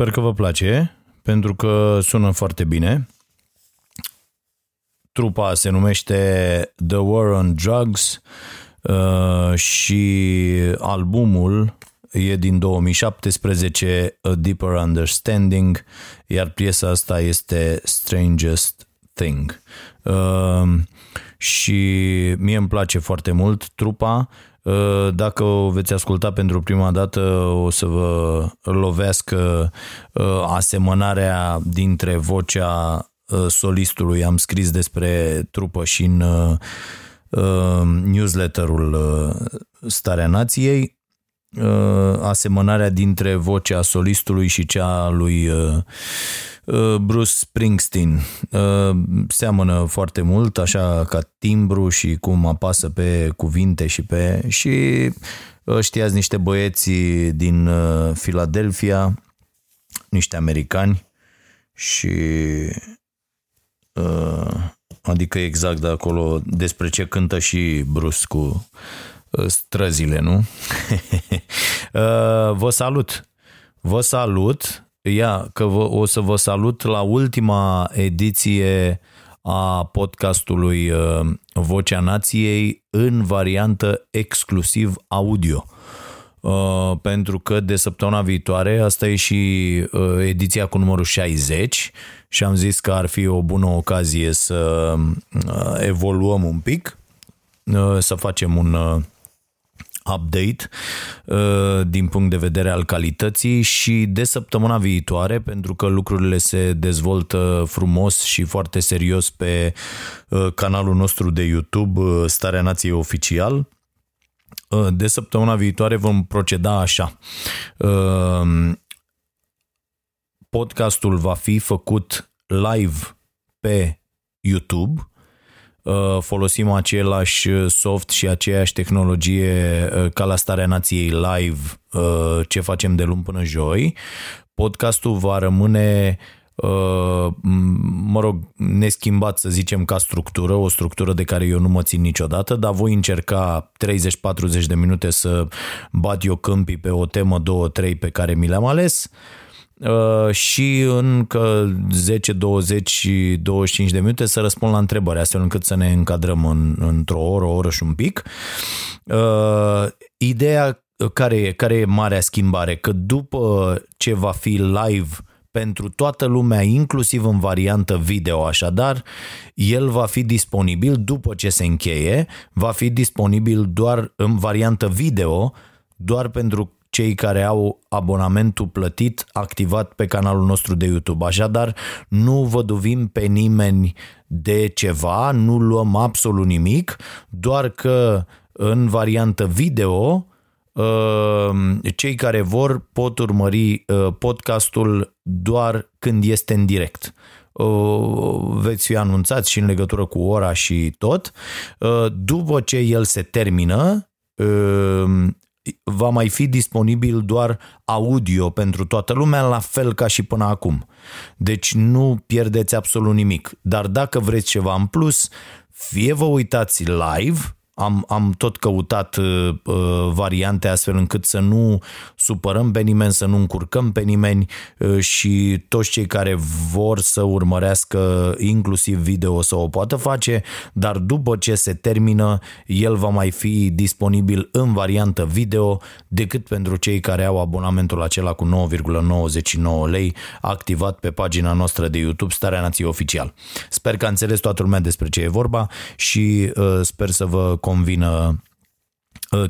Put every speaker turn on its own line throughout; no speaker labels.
Sper că vă place, pentru că sună foarte bine. Trupa se numește The War on Drugs uh, și albumul e din 2017, A Deeper Understanding, iar piesa asta este Strangest Thing. Uh, și mie îmi place foarte mult trupa. Uh, Dacă o veți asculta pentru prima dată, o să vă lovească uh, asemănarea dintre vocea uh, solistului. Am scris despre trupă și în uh, uh, newsletterul uh, Starea Nației uh, asemănarea dintre vocea solistului și cea a lui uh, uh, Bruce Springsteen. Uh, seamănă foarte mult, așa ca timbru și cum apasă pe cuvinte și pe... și uh, știați niște băieți din uh, Philadelphia, niște americani și uh, adică exact de acolo despre ce cântă și Bruce cu uh, străzile, nu? Uh, vă salut! Vă salut! Ia, că vă, o să vă salut la ultima ediție a podcastului uh, Vocea Nației în variantă exclusiv audio. Uh, pentru că de săptămâna viitoare, asta e și uh, ediția cu numărul 60 și am zis că ar fi o bună ocazie să uh, evoluăm un pic, uh, să facem un uh, update uh, din punct de vedere al calității și de săptămâna viitoare, pentru că lucrurile se dezvoltă frumos și foarte serios pe uh, canalul nostru de YouTube, uh, Starea Nației Oficial, uh, de săptămâna viitoare vom proceda așa. Uh, Podcastul va fi făcut live pe YouTube, Uh, folosim același soft și aceeași tehnologie uh, ca la Starea Nației live uh, ce facem de luni până joi. Podcastul va rămâne mă rog, neschimbat să zicem ca structură, o structură de care eu nu mă țin niciodată, dar voi încerca 30-40 de minute să bat eu câmpii pe o temă, două, trei pe care mi le-am ales Uh, și încă 10, 20 și 25 de minute să răspund la întrebări, astfel încât să ne încadrăm în, într-o oră, o oră și un pic. Uh, ideea care e, care e marea schimbare? Că după ce va fi live pentru toată lumea, inclusiv în variantă video, așadar, el va fi disponibil după ce se încheie, va fi disponibil doar în variantă video, doar pentru cei care au abonamentul plătit activat pe canalul nostru de YouTube. Așadar, nu vă duvim pe nimeni de ceva, nu luăm absolut nimic, doar că în variantă video cei care vor pot urmări podcastul doar când este în direct veți fi anunțați și în legătură cu ora și tot. După ce el se termină, va mai fi disponibil doar audio pentru toată lumea, la fel ca și până acum. Deci nu pierdeți absolut nimic. Dar dacă vreți ceva în plus, fie vă uitați live, am, am tot căutat uh, uh, variante astfel încât să nu supărăm pe nimeni, să nu încurcăm pe nimeni uh, și toți cei care vor să urmărească inclusiv video să o poată face, dar după ce se termină, el va mai fi disponibil în variantă video decât pentru cei care au abonamentul acela cu 9,99 lei activat pe pagina noastră de YouTube Starea Nației Oficial. Sper că a înțeles toată lumea despre ce e vorba și uh, sper să vă convină uh,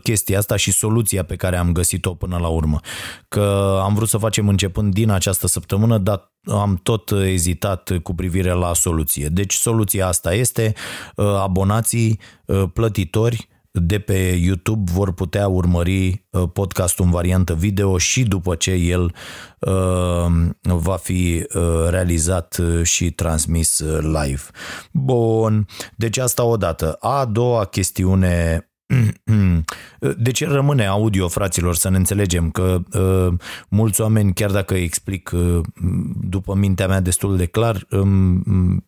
chestia asta și soluția pe care am găsit-o până la urmă. Că am vrut să facem începând din această săptămână, dar am tot ezitat cu privire la soluție. Deci soluția asta este uh, abonații uh, plătitori de pe YouTube vor putea urmări podcastul în variantă video și după ce el va fi realizat și transmis live. Bun, deci asta odată. A doua chestiune de ce rămâne audio, fraților, să ne înțelegem că uh, mulți oameni, chiar dacă explic uh, după mintea mea destul de clar, îmi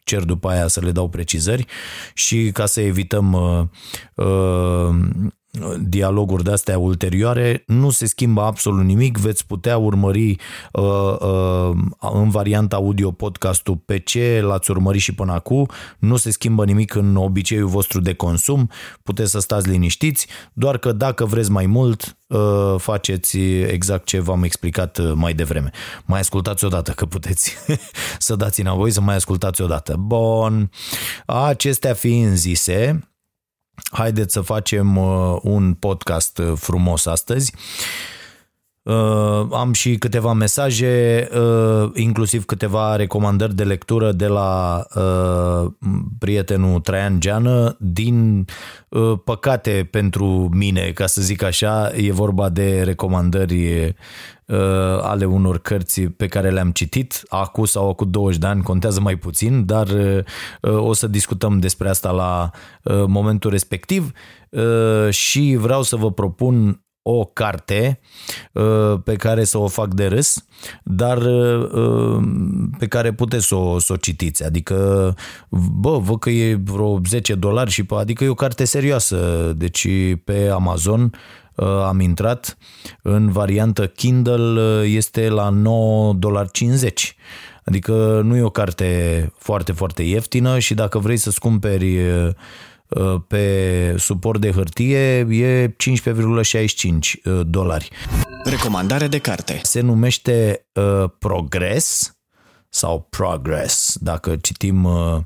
cer după aia să le dau precizări și ca să evităm uh, uh, dialoguri de-astea ulterioare, nu se schimbă absolut nimic, veți putea urmări uh, uh, în varianta audio podcastul pe ce l-ați urmărit și până acum, nu se schimbă nimic în obiceiul vostru de consum, puteți să stați liniștiți, doar că dacă vreți mai mult, uh, faceți exact ce v-am explicat uh, mai devreme. Mai ascultați odată, că puteți să dați înapoi să mai ascultați odată. Bun, acestea fiind zise, Haideți să facem uh, un podcast uh, frumos astăzi. Uh, am și câteva mesaje, inclusiv câteva recomandări de lectură de la prietenul Traian Geană. Din păcate pentru mine, ca să zic așa, e vorba de recomandări Uh, ale unor cărți pe care le-am citit, acum sau acum 20 de ani, contează mai puțin, dar uh, o să discutăm despre asta la uh, momentul respectiv și vreau să vă propun o carte pe care să o fac de râs, dar pe care puteți să o, să o citiți. Adică, bă, văd că e vreo 10 dolari și adică e o carte serioasă. Deci pe Amazon Uh, am intrat în variantă Kindle uh, este la 9,50 Adică nu e o carte foarte, foarte ieftină și dacă vrei să-ți cumperi uh, pe suport de hârtie e 15,65 dolari.
Recomandare de carte.
Se numește uh, Progress sau Progress, dacă citim uh,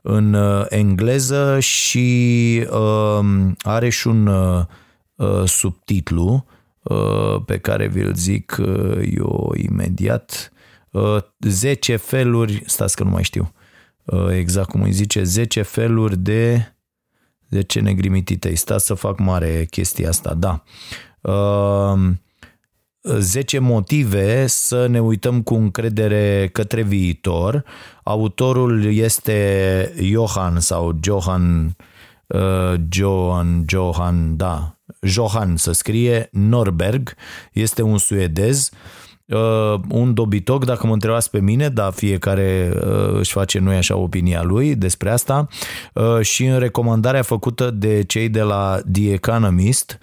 în uh, engleză și uh, are și un uh, Uh, subtitlu uh, pe care vi-l zic uh, eu imediat. 10 feluri, stați că nu mai știu exact cum îi zice, 10 feluri de 10 negrimitite. Stați să fac mare chestia asta, da. 10 motive să ne uităm cu încredere către viitor. Autorul este Johan sau Johan Johan, Johan, da, Johan să scrie, Norberg, este un suedez, uh, un dobitoc, dacă mă întrebați pe mine, dar fiecare uh, își face noi așa opinia lui despre asta uh, și în recomandarea făcută de cei de la The Economist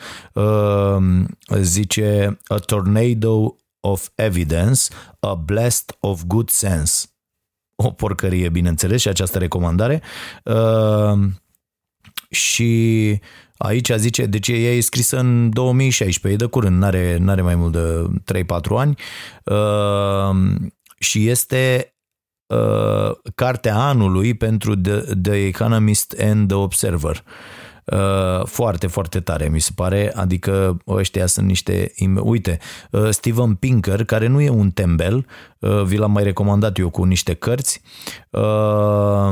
zice A tornado of evidence, a blast of good sense. O porcărie, bineînțeles, și această recomandare. Și Aici zice, deci ea e scrisă în 2016, e de curând, n-are, n-are mai mult de 3-4 ani uh, și este uh, cartea anului pentru The, The Economist and The Observer. Uh, foarte, foarte tare, mi se pare. Adică ăștia sunt niște... Uite, uh, Steven Pinker, care nu e un tembel, uh, vi l-am mai recomandat eu cu niște cărți, uh,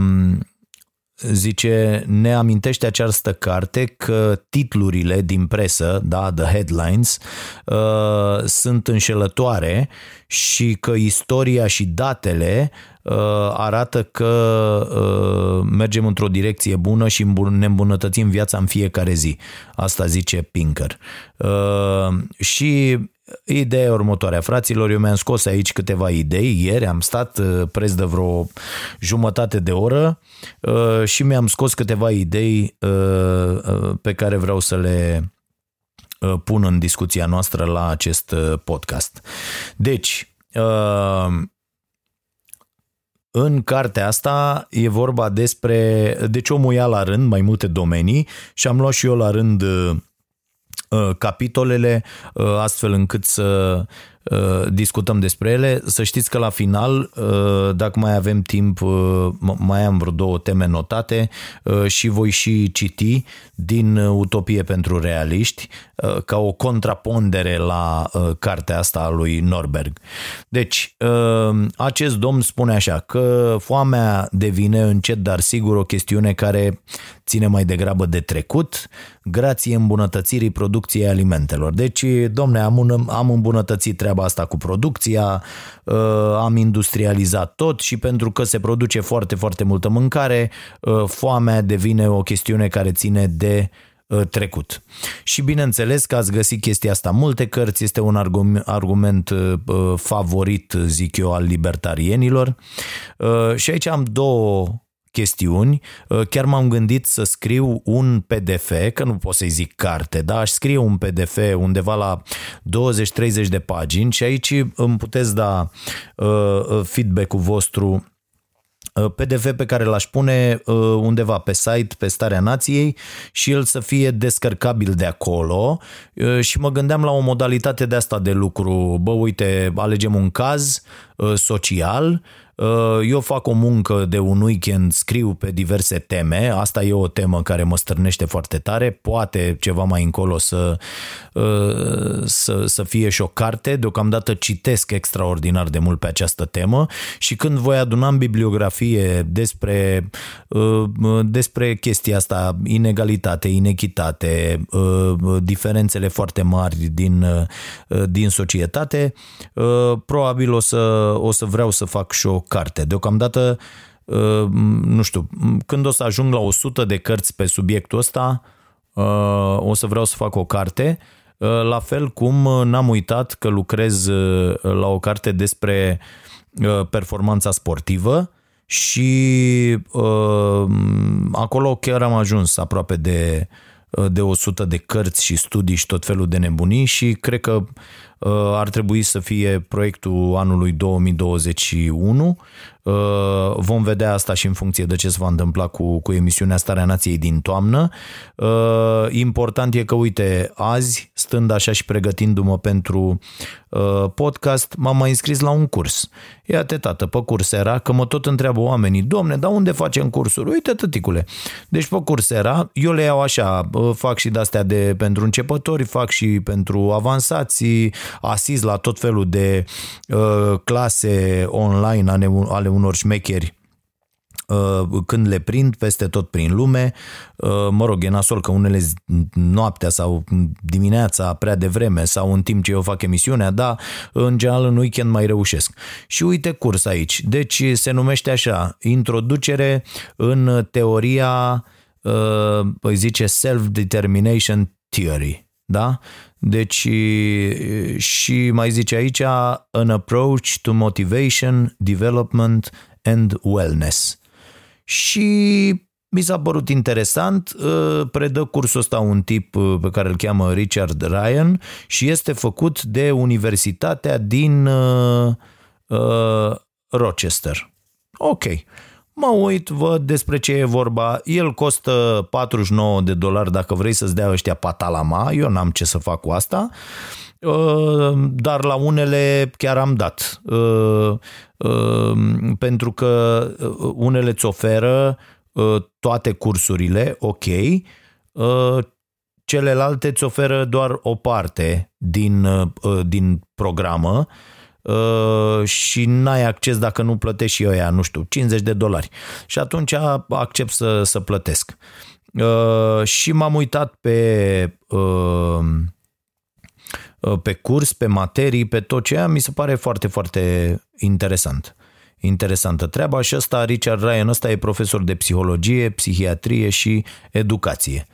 zice, ne amintește această carte că titlurile din presă, da, the headlines, uh, sunt înșelătoare și că istoria și datele uh, arată că uh, mergem într-o direcție bună și ne îmbunătățim viața în fiecare zi. Asta zice Pinker. Uh, și Ideea e următoarea, fraților, eu mi-am scos aici câteva idei ieri, am stat uh, preț de vreo jumătate de oră uh, și mi-am scos câteva idei uh, pe care vreau să le pun în discuția noastră la acest podcast. Deci, în cartea asta e vorba despre, deci omul ia la rând mai multe domenii și am luat și eu la rând Uh, capitolele uh, astfel încât să Uh, discutăm despre ele. Să știți că la final, uh, dacă mai avem timp, uh, mai am vreo două teme notate și voi și citi din Utopie pentru realiști ca o contrapondere la cartea asta a lui Norberg. Deci, acest domn spune așa că foamea devine încet, dar sigur o chestiune care ține mai degrabă de trecut, grație îmbunătățirii producției alimentelor. Deci, domne, am, am îmbunătățit treaba asta cu producția, uh, am industrializat tot și pentru că se produce foarte, foarte multă mâncare, uh, foamea devine o chestiune care ține de uh, trecut. Și bineînțeles că ați găsit chestia asta multe cărți, este un argument favorit, zic eu, al libertarienilor. Și aici am două chestiuni, uh, chiar m-am gândit să scriu un PDF, că nu pot să-i zic carte, dar aș scrie un PDF undeva la 20-30 de pagini și aici îmi puteți da uh, uh, feedback-ul vostru. PDF pe care l-aș pune undeva pe site, pe Starea Nației și el să fie descărcabil de acolo. Și mă gândeam la o modalitate de asta de lucru. Bă, uite, alegem un caz social, Uh, eu fac o muncă de un weekend, scriu pe diverse teme, asta e o temă care mă stârnește foarte tare, poate ceva mai încolo să, uh, să, să fie și o carte, deocamdată citesc extraordinar de mult pe această temă. Și când voi aduna în bibliografie despre, uh, despre chestia asta, inegalitate, inechitate, diferențele foarte mari din, din societate, probabil o să, o să vreau să fac și o carte. Deocamdată, uh, nu știu, când o să ajung la 100 de cărți pe subiectul ăsta, uh, o să vreau să fac o carte. Uh, la fel cum n-am uitat că lucrez la o carte despre performanța sportivă și acolo chiar am ajuns aproape de, de 100 de cărți și studii și tot felul de nebunii și cred că ar trebui să fie proiectul anului 2021 Uh, vom vedea asta și în funcție de ce se va întâmpla cu, cu emisiunea Starea Nației din toamnă. Uh, important e că, uite, azi, stând așa și pregătindu-mă pentru uh, podcast, m-am mai înscris la un curs. Ia-te, tată, pe Coursera, că mă tot întreabă oamenii, domne, dar unde facem cursuri? Uite, tăticule. Deci pe Coursera, eu le iau așa, fac și de-astea de pentru începători, fac și pentru avansații, asist la tot felul de uh, clase online ale, ale unor șmecheri uh, când le prind peste tot prin lume. Uh, mă rog, e nasol că unele noaptea sau dimineața prea devreme sau în timp ce eu fac emisiunea, da, în general în weekend mai reușesc. Și uite curs aici. Deci se numește așa, introducere în teoria, uh, îi zice self-determination theory. Da? Deci și mai zice aici an approach to motivation, development and wellness. Și mi s-a părut interesant, predă cursul ăsta un tip pe care îl cheamă Richard Ryan și este făcut de Universitatea din Rochester. Ok. Mă uit, văd despre ce e vorba. El costă 49 de dolari dacă vrei să-ți dea ăștia patalama. Eu n-am ce să fac cu asta. Uh, dar la unele chiar am dat. Uh, uh, pentru că unele îți oferă toate cursurile, ok, celelalte îți oferă doar o parte din, din programă Uh, și n-ai acces dacă nu plătești și ăia, nu știu, 50 de dolari. Și atunci accept să, să plătesc. Uh, și m-am uitat pe uh, pe curs, pe materii, pe tot ce mi se pare foarte, foarte interesant. Interesantă treaba și ăsta, Richard Ryan, ăsta e profesor de psihologie, psihiatrie și educație.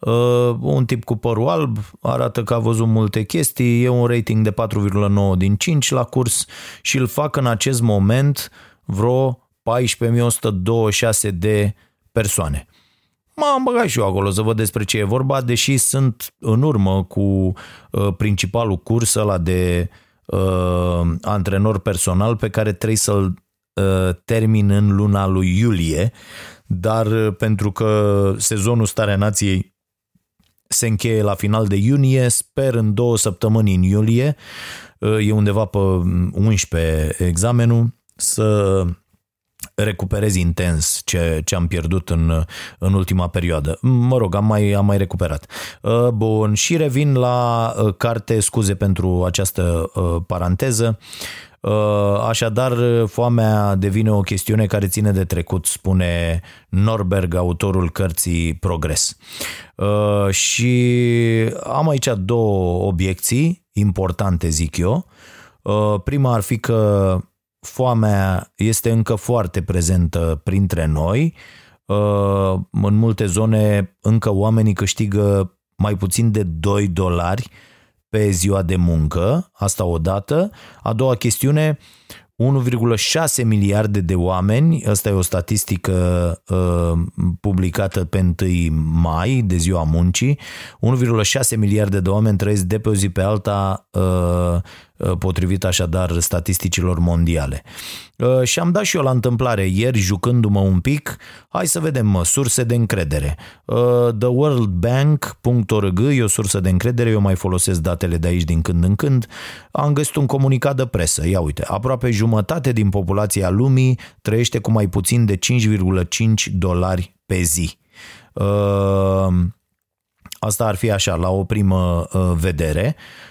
Uh, un tip cu părul alb, arată că a văzut multe chestii, e un rating de 4,9 din 5 la curs și îl fac în acest moment vreo 14.126 de persoane. M-am băgat și eu acolo să văd despre ce e vorba, deși sunt în urmă cu uh, principalul curs ăla de uh, antrenor personal pe care trebuie să-l uh, termin în luna lui iulie, dar uh, pentru că sezonul Starea Nației se încheie la final de iunie, sper în două săptămâni în iulie, uh, e undeva pe 11 examenul, să recuperez intens ce, ce am pierdut în, în ultima perioadă. Mă rog, am mai, am mai recuperat. Uh, bun, și revin la uh, carte, scuze pentru această paranteză. Așadar, foamea devine o chestiune care ține de trecut, spune Norberg, autorul cărții Progres. Și am aici două obiecții importante, zic eu. Prima ar fi că foamea este încă foarte prezentă printre noi. În multe zone încă oamenii câștigă mai puțin de 2 dolari pe ziua de muncă, asta odată. A doua chestiune, 1,6 miliarde de oameni, asta e o statistică uh, publicată pe 1 mai, de ziua muncii, 1,6 miliarde de oameni trăiesc de pe o zi pe alta uh, Uh, potrivit așadar statisticilor mondiale. Uh, și am dat și eu la întâmplare ieri, jucându-mă un pic, hai să vedem surse de încredere. Uh, TheWorldBank.org e o sursă de încredere, eu mai folosesc datele de aici din când în când. Am găsit un comunicat de presă, ia uite, aproape jumătate din populația lumii trăiește cu mai puțin de 5,5 dolari pe zi. Asta ar fi așa, la o primă vedere. Uh,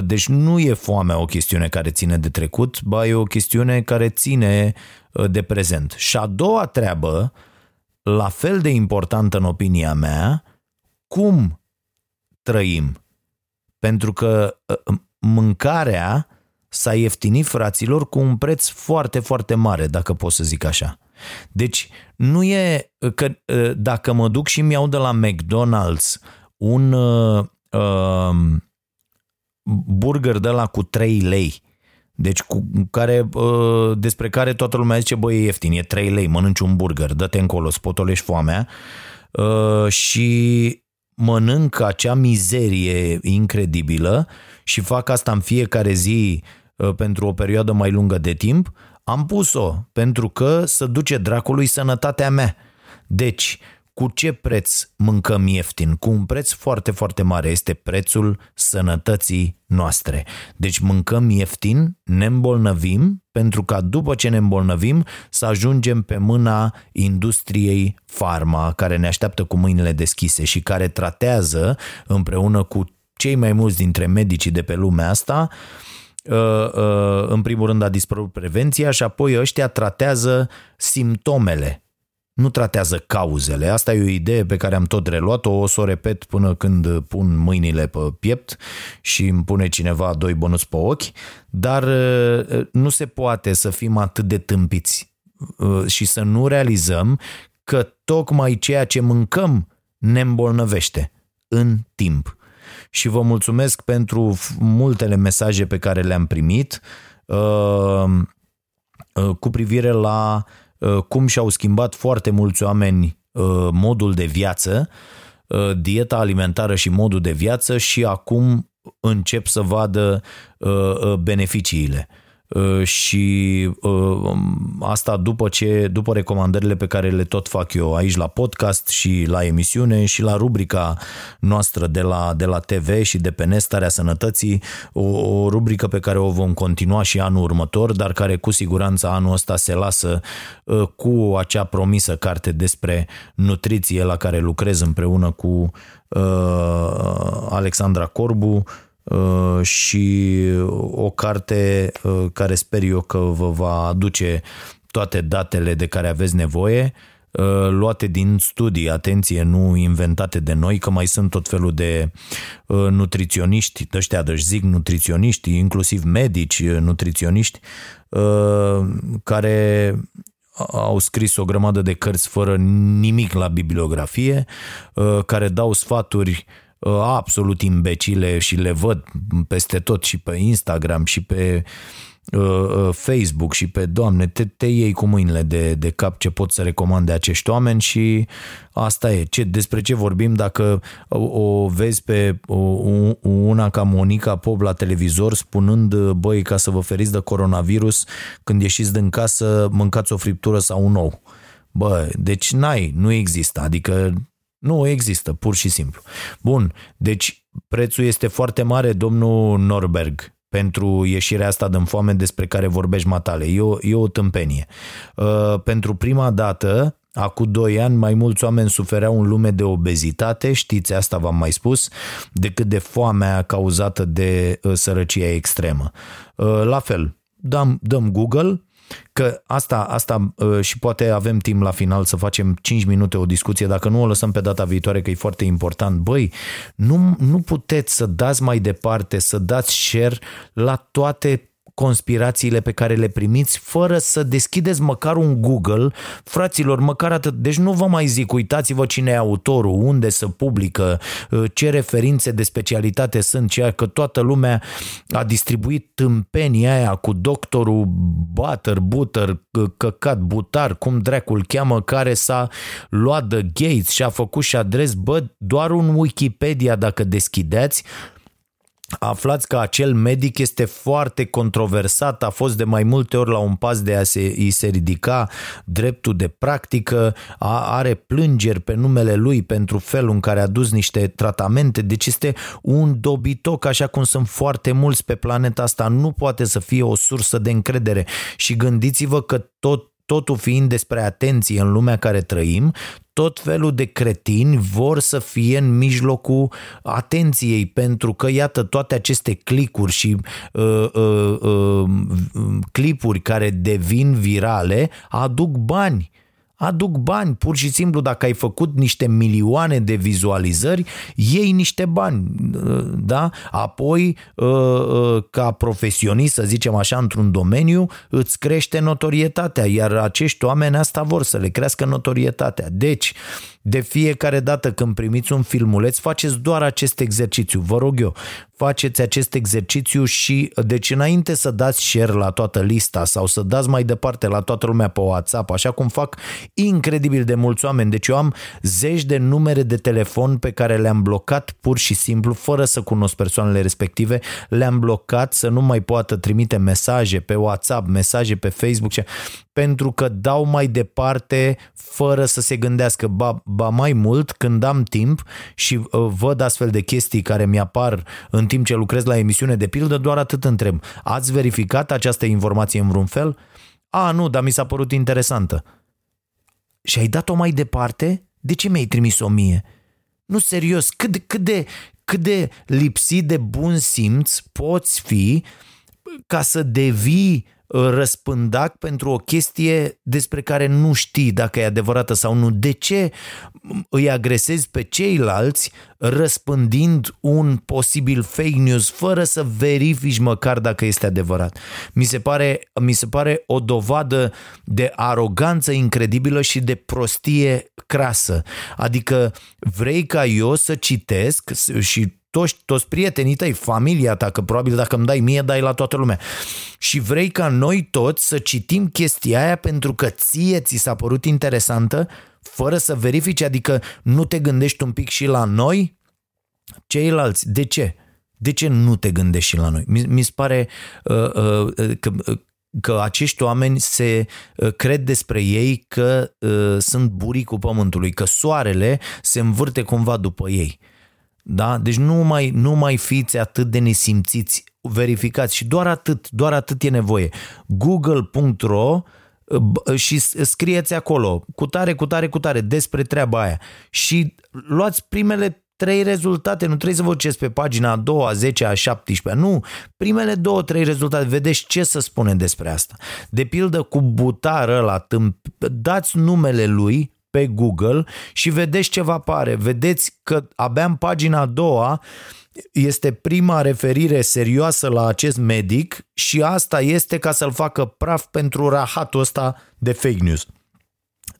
deci nu e foamea o chestiune care ține de trecut, ba e o chestiune care ține uh, de prezent. Și a doua treabă, la fel de importantă în opinia mea, cum trăim. Pentru că uh, mâncarea s-a ieftinit fraților cu un preț foarte, foarte mare, dacă pot să zic așa. Deci nu e că dacă mă duc și mi-au de la McDonald's un uh, burger de la cu 3 lei, deci cu care, despre care toată lumea zice, băi, e ieftin, e 3 lei, mănânci un burger, dă-te încolo, spotolești foamea. Și mănânc acea mizerie incredibilă și fac asta în fiecare zi pentru o perioadă mai lungă de timp, am pus-o pentru că să duce dracului sănătatea mea. Deci, cu ce preț mâncăm ieftin? Cu un preț foarte, foarte mare. Este prețul sănătății noastre. Deci mâncăm ieftin, ne îmbolnăvim, pentru ca după ce ne îmbolnăvim să ajungem pe mâna industriei farma, care ne așteaptă cu mâinile deschise și care tratează împreună cu cei mai mulți dintre medicii de pe lumea asta uh, uh, în primul rând a dispărut prevenția și apoi ăștia tratează simptomele nu tratează cauzele. Asta e o idee pe care am tot reluat-o, o să o repet până când pun mâinile pe piept și îmi pune cineva doi bănuți pe ochi, dar uh, nu se poate să fim atât de tâmpiți uh, și să nu realizăm că tocmai ceea ce mâncăm ne îmbolnăvește în timp. Și vă mulțumesc pentru multele mesaje pe care le-am primit uh, cu privire la Uh, cum și-au schimbat foarte mulți oameni uh, modul de viață, uh, dieta alimentară și modul de viață și acum încep să vadă beneficiile. Uh, și uh, asta după ce după recomandările pe care le tot fac eu aici la podcast și la emisiune și la rubrica noastră de la, de la TV și de pe Nestarea Sănătății, o, o rubrică pe care o vom continua și anul următor, dar care cu siguranță anul ăsta se lasă uh, cu acea promisă carte despre nutriție la care lucrez împreună cu Alexandra Corbu, Uh, și o carte uh, care sper eu că vă va aduce toate datele de care aveți nevoie, uh, luate din studii, atenție, nu inventate de noi, că mai sunt tot felul de nutriționiști, ăștia deci zic nutriționiști, inclusiv medici, nutriționiști, care au scris o grămadă de cărți fără nimic la bibliografie, uh, care dau sfaturi uh, absolut imbecile și le văd peste tot și pe Instagram și pe uh, uh, Facebook și pe, doamne, te, te iei cu mâinile de, de cap ce pot să recomande acești oameni și asta e. Ce, despre ce vorbim dacă o, o vezi pe o, una ca Monica Pop la televizor spunând, băi, ca să vă feriți de coronavirus, când ieșiți din casă, mâncați o friptură sau un ou. Bă, deci n-ai, nu există, adică nu există, pur și simplu. Bun, deci prețul este foarte mare, domnul Norberg, pentru ieșirea asta din foame despre care vorbești matale. E o, e o tâmpenie. Uh, pentru prima dată, Acum doi ani mai mulți oameni sufereau în lume de obezitate, știți asta v-am mai spus, decât de foamea cauzată de uh, sărăcia extremă. Uh, la fel, dăm, dăm Google, Că asta, asta uh, și poate avem timp la final să facem 5 minute o discuție, dacă nu o lăsăm pe data viitoare că e foarte important. Băi, nu, nu puteți să dați mai departe, să dați share la toate conspirațiile pe care le primiți fără să deschideți măcar un Google, fraților, măcar atât. Deci nu vă mai zic, uitați-vă cine e autorul, unde se publică, uh, ce referințe de specialitate sunt, ceea că toată lumea a distribuit tâmpenia aia cu doctorul Butter, Butter, uh, căcat, butar, cum dracul cheamă, care s-a luat de Gates și a făcut și adres, bă, doar un Wikipedia dacă deschideți, aflați că acel medic este foarte controversat, a fost de mai multe ori la un pas de a se, îi se ridica dreptul de practică, a, are plângeri pe numele lui pentru felul în care a dus niște tratamente, deci este un dobitoc, așa cum sunt foarte mulți pe planeta asta, nu poate să fie o sursă de încredere. Și gândiți-vă că tot totul fiind despre atenție în lumea care trăim, tot felul de cretini vor să fie în mijlocul atenției, pentru că, iată, toate aceste clicuri și uh, uh, uh, clipuri care devin virale aduc bani aduc bani, pur și simplu dacă ai făcut niște milioane de vizualizări, iei niște bani, da? Apoi, ă, ă, ca profesionist, să zicem așa, într-un domeniu, îți crește notorietatea, iar acești oameni asta vor să le crească notorietatea. Deci, de fiecare dată când primiți un filmuleț, faceți doar acest exercițiu, vă rog eu. Faceți acest exercițiu și, deci înainte să dați share la toată lista sau să dați mai departe la toată lumea pe WhatsApp, așa cum fac incredibil de mulți oameni. Deci eu am zeci de numere de telefon pe care le-am blocat pur și simplu, fără să cunosc persoanele respective, le-am blocat să nu mai poată trimite mesaje pe WhatsApp, mesaje pe Facebook, pentru că dau mai departe fără să se gândească. Ba, ba mai mult, când am timp și uh, văd astfel de chestii care mi-apar în timp ce lucrez la emisiune de pildă, doar atât întreb. Ați verificat această informație în vreun fel? A, nu, dar mi s-a părut interesantă. Și ai dat-o mai departe? De ce mi-ai trimis-o mie? Nu, serios, cât, cât, de, cât de lipsit de bun simț poți fi ca să devii răspândac pentru o chestie despre care nu știi dacă e adevărată sau nu. De ce îi agresezi pe ceilalți răspândind un posibil fake news fără să verifici măcar dacă este adevărat? Mi se pare, mi se pare o dovadă de aroganță incredibilă și de prostie crasă. Adică vrei ca eu să citesc și toți, toți prietenii tăi, familia ta, că probabil dacă îmi dai mie, dai la toată lumea. Și vrei ca noi toți să citim chestia aia pentru că ție ți s-a părut interesantă, fără să verifici, adică nu te gândești un pic și la noi, ceilalți. De ce? De ce nu te gândești și la noi? Mi, mi se pare uh, uh, că, uh, că acești oameni se uh, cred despre ei că uh, sunt buricul pământului, că soarele se învârte cumva după ei. Da? Deci nu mai, nu mai fiți atât de nesimțiți, verificați. Și doar atât, doar atât e nevoie. Google.ro și scrieți acolo cu tare, cu tare, cu tare despre treaba aia. Și luați primele trei rezultate, nu trebuie să vă duceți pe pagina a doua, a 10, a 17, nu, primele două, trei rezultate, vedeți ce să spune despre asta. De pildă cu butară la tâmp, dați numele lui, pe Google și vedeți ce vă apare. Vedeți că abia în pagina a doua este prima referire serioasă la acest medic și asta este ca să-l facă praf pentru rahatul ăsta de fake news.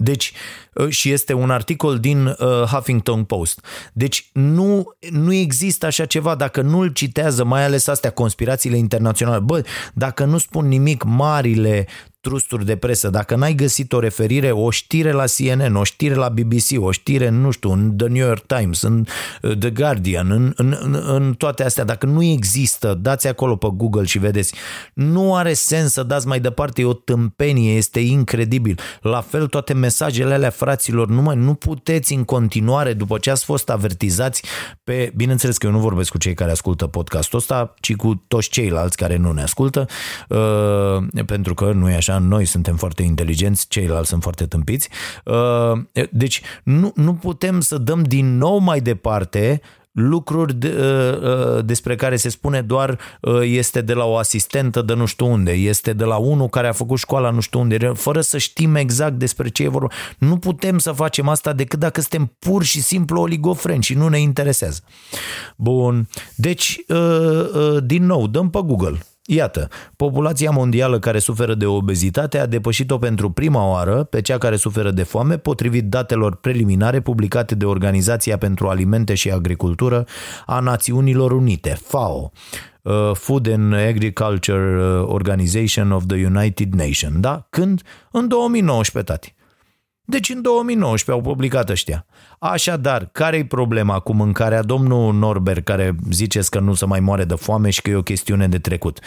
Deci, uh, și este un articol din uh, Huffington Post. Deci, nu, nu există așa ceva dacă nu-l citează, mai ales astea, conspirațiile internaționale. Bă, dacă nu spun nimic marile trusturi de presă, dacă n-ai găsit o referire, o știre la CNN, o știre la BBC, o știre, nu știu, în The New York Times, în uh, The Guardian, în, în, în, în toate astea, dacă nu există, dați acolo pe Google și vedeți. Nu are sens să dați mai departe, e o tâmpenie, este incredibil. La fel toate mesajele alea, fraților, nu mai, nu puteți în continuare, după ce ați fost avertizați pe, bineînțeles că eu nu vorbesc cu cei care ascultă podcastul ăsta, ci cu toți ceilalți care nu ne ascultă, uh, pentru că nu e așa așa, noi suntem foarte inteligenți, ceilalți sunt foarte tâmpiți. Uh, deci nu, nu putem să dăm din nou mai departe lucruri de, uh, uh, despre care se spune doar este de la o asistentă de nu știu unde, este de la unul care a făcut școala nu știu unde, fără să știm exact despre ce e vorba. Nu putem să facem asta decât dacă suntem pur și simplu oligofreni și nu ne interesează. Bun, deci din nou, dăm pe Google Iată, populația mondială care suferă de obezitate a depășit-o pentru prima oară pe cea care suferă de foame, potrivit datelor preliminare publicate de Organizația pentru Alimente și Agricultură a Națiunilor Unite, FAO. Uh, Food and Agriculture uh, Organization of the United Nations, da? Când? În 2019, tati. Deci în 2019 au publicat ăștia. Așadar, care-i problema cu mâncarea? Domnul Norbert, care ziceți că nu se mai moare de foame și că e o chestiune de trecut.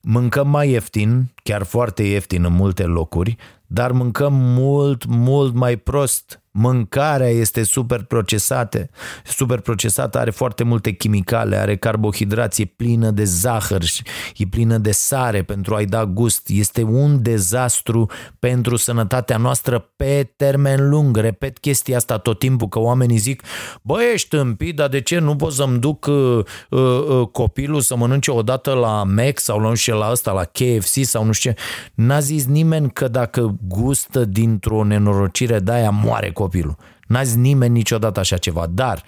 Mâncăm mai ieftin, chiar foarte ieftin în multe locuri, dar mâncăm mult, mult mai prost Mâncarea este super procesată, super procesată, are foarte multe chimicale, are carbohidrați, e plină de zahăr și e plină de sare pentru a-i da gust. Este un dezastru pentru sănătatea noastră pe termen lung. Repet chestia asta tot timpul, că oamenii zic, bă, ești tâmpit, dar de ce nu pot să-mi duc uh, uh, uh, copilul să mănânce odată la Mac sau la, nu știu, la ăsta, la KFC sau nu știu ce. N-a zis nimeni că dacă gustă dintr-o nenorocire de aia moare copilul. N-a zis nimeni niciodată așa ceva, dar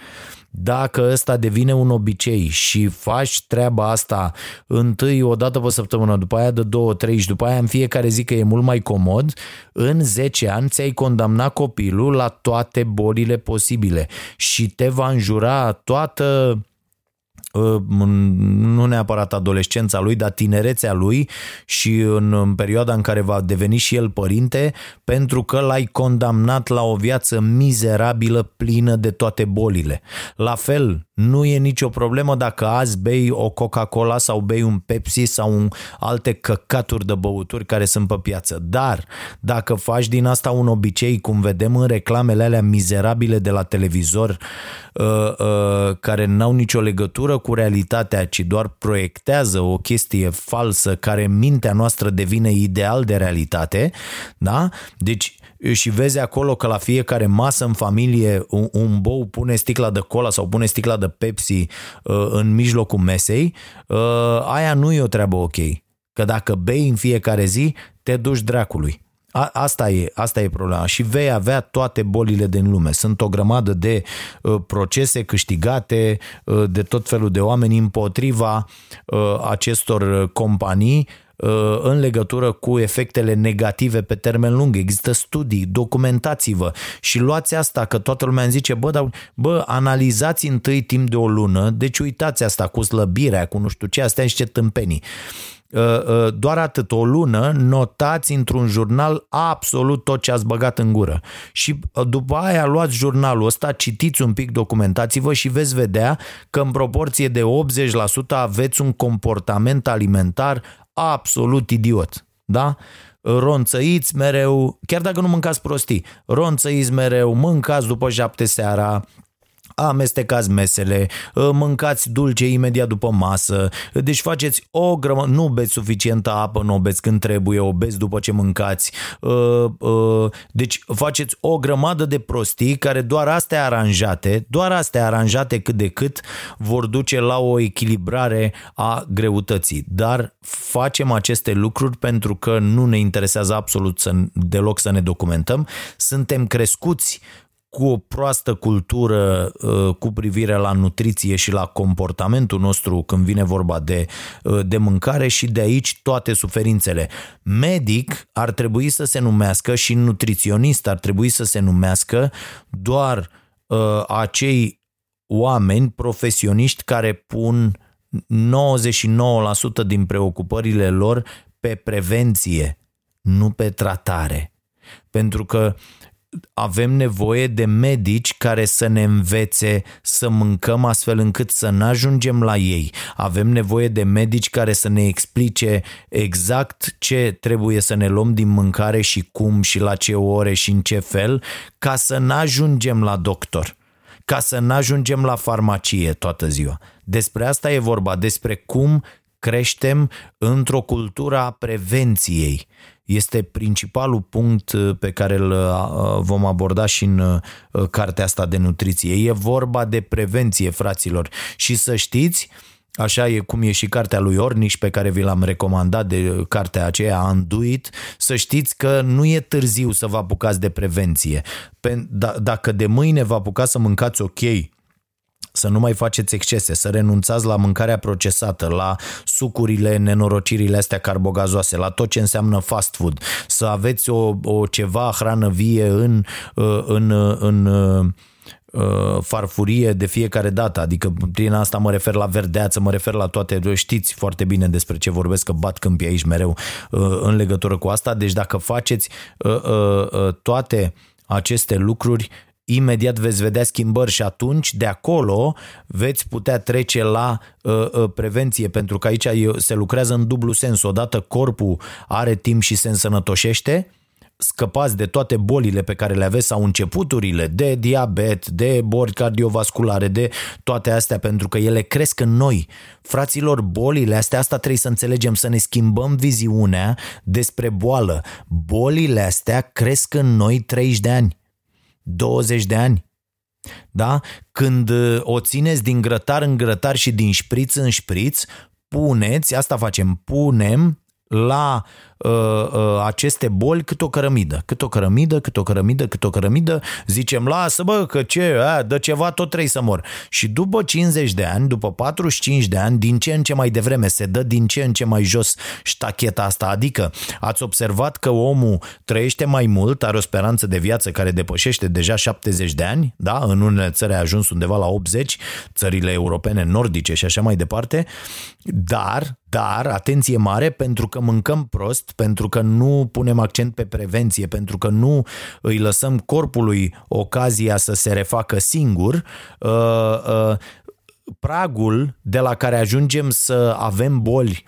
dacă ăsta devine un obicei și faci treaba asta întâi o dată pe săptămână, după aia de două, trei și după aia în fiecare zi că e mult mai comod, în 10 ani ți-ai condamnat copilul la toate bolile posibile și te va înjura toată Ă, nu neapărat adolescența lui, dar tinerețea lui și în perioada în care va deveni și el părinte, pentru că l-ai condamnat la o viață mizerabilă, plină de toate bolile. La fel, nu e nicio problemă dacă azi bei o Coca-Cola sau bei un Pepsi sau un, alte căcaturi de băuturi care sunt pe piață. Dar dacă faci din asta un obicei, cum vedem în reclamele alea mizerabile de la televizor, uh, uh, care n-au nicio legătură cu realitatea, ci doar proiectează o chestie falsă care în mintea noastră devine ideal de realitate, da? Deci și vezi acolo că la fiecare masă în familie un, un bou pune sticla de cola sau pune sticla de Pepsi uh, în mijlocul mesei, uh, aia nu e o treabă ok. Că dacă bei în fiecare zi, te duci dracului. A, asta, e, asta e problema și vei avea toate bolile din lume. Sunt o grămadă de uh, procese câștigate uh, de tot felul de oameni împotriva uh, acestor companii Uh, în legătură cu efectele negative pe termen lung. Există studii, documentați-vă și luați asta, că toată lumea îmi zice, bă, dar, bă, analizați întâi timp de o lună, deci uitați asta cu slăbirea, cu nu știu ce, astea niște tâmpenii uh, uh, doar atât, o lună, notați într-un jurnal absolut tot ce ați băgat în gură. Și după aia luați jurnalul ăsta, citiți un pic, documentați-vă și veți vedea că în proporție de 80% aveți un comportament alimentar absolut idiot, da? Ronțăiți mereu, chiar dacă nu mâncați prostii, ronțăiți mereu, mâncați după șapte seara, amestecați mesele, ă, mâncați dulce imediat după masă, deci faceți o grămadă, nu beți suficientă apă, nu o beți când trebuie, o beți după ce mâncați, ă, ă, deci faceți o grămadă de prostii care doar astea aranjate, doar astea aranjate cât de cât vor duce la o echilibrare a greutății, dar facem aceste lucruri pentru că nu ne interesează absolut să, deloc să ne documentăm, suntem crescuți cu o proastă cultură uh, cu privire la nutriție și la comportamentul nostru când vine vorba de, uh, de mâncare și de aici toate suferințele. Medic ar trebui să se numească și nutriționist ar trebui să se numească doar uh, acei oameni profesioniști care pun 99% din preocupările lor pe prevenție, nu pe tratare. Pentru că avem nevoie de medici care să ne învețe să mâncăm astfel încât să nu ajungem la ei. Avem nevoie de medici care să ne explice exact ce trebuie să ne luăm din mâncare și cum și la ce ore și în ce fel ca să nu ajungem la doctor ca să nu ajungem la farmacie toată ziua. Despre asta e vorba, despre cum creștem într-o cultură a prevenției. Este principalul punct uh, pe care îl uh, vom aborda și în uh, cartea asta de nutriție. E vorba de prevenție, fraților. Și să știți, Așa e cum e și cartea lui Orniș pe care vi l-am recomandat de cartea aceea Anduit, să știți că nu e târziu să vă apucați de prevenție. Da, dacă de mâine vă apucați să mâncați ok, să nu mai faceți excese, să renunțați la mâncarea procesată, la sucurile, nenorocirile astea carbogazoase, la tot ce înseamnă fast food, să aveți o, o ceva hrană vie în, în, în, în farfurie de fiecare dată, adică prin asta mă refer la verdeață, mă refer la toate, știți foarte bine despre ce vorbesc, că bat câmpii aici mereu în legătură cu asta, deci dacă faceți toate aceste lucruri, imediat veți vedea schimbări și atunci de acolo veți putea trece la uh, uh, prevenție, pentru că aici se lucrează în dublu sens. Odată corpul are timp și se însănătoșește, scăpați de toate bolile pe care le aveți sau începuturile de diabet, de boli cardiovasculare, de toate astea, pentru că ele cresc în noi. Fraților, bolile astea, asta trebuie să înțelegem, să ne schimbăm viziunea despre boală. Bolile astea cresc în noi 30 de ani. 20 de ani. Da? Când uh, o țineți din grătar în grătar și din șpriț în șpriț, puneți, asta facem, punem la uh, uh, aceste boli cât o cărămidă, cât o cărămidă, cât o cărămidă, cât o cărămidă, zicem, lasă bă, că ce, a, dă ceva, tot trebuie să mor. Și după 50 de ani, după 45 de ani, din ce în ce mai devreme se dă din ce în ce mai jos ștacheta asta, adică ați observat că omul trăiește mai mult, are o speranță de viață care depășește deja 70 de ani, da? în unele țări a ajuns undeva la 80, țările europene nordice și așa mai departe, dar, dar, atenție mare, pentru că mâncăm prost, pentru că nu punem accent pe prevenție, pentru că nu îi lăsăm corpului ocazia să se refacă singur, uh, uh, pragul de la care ajungem să avem boli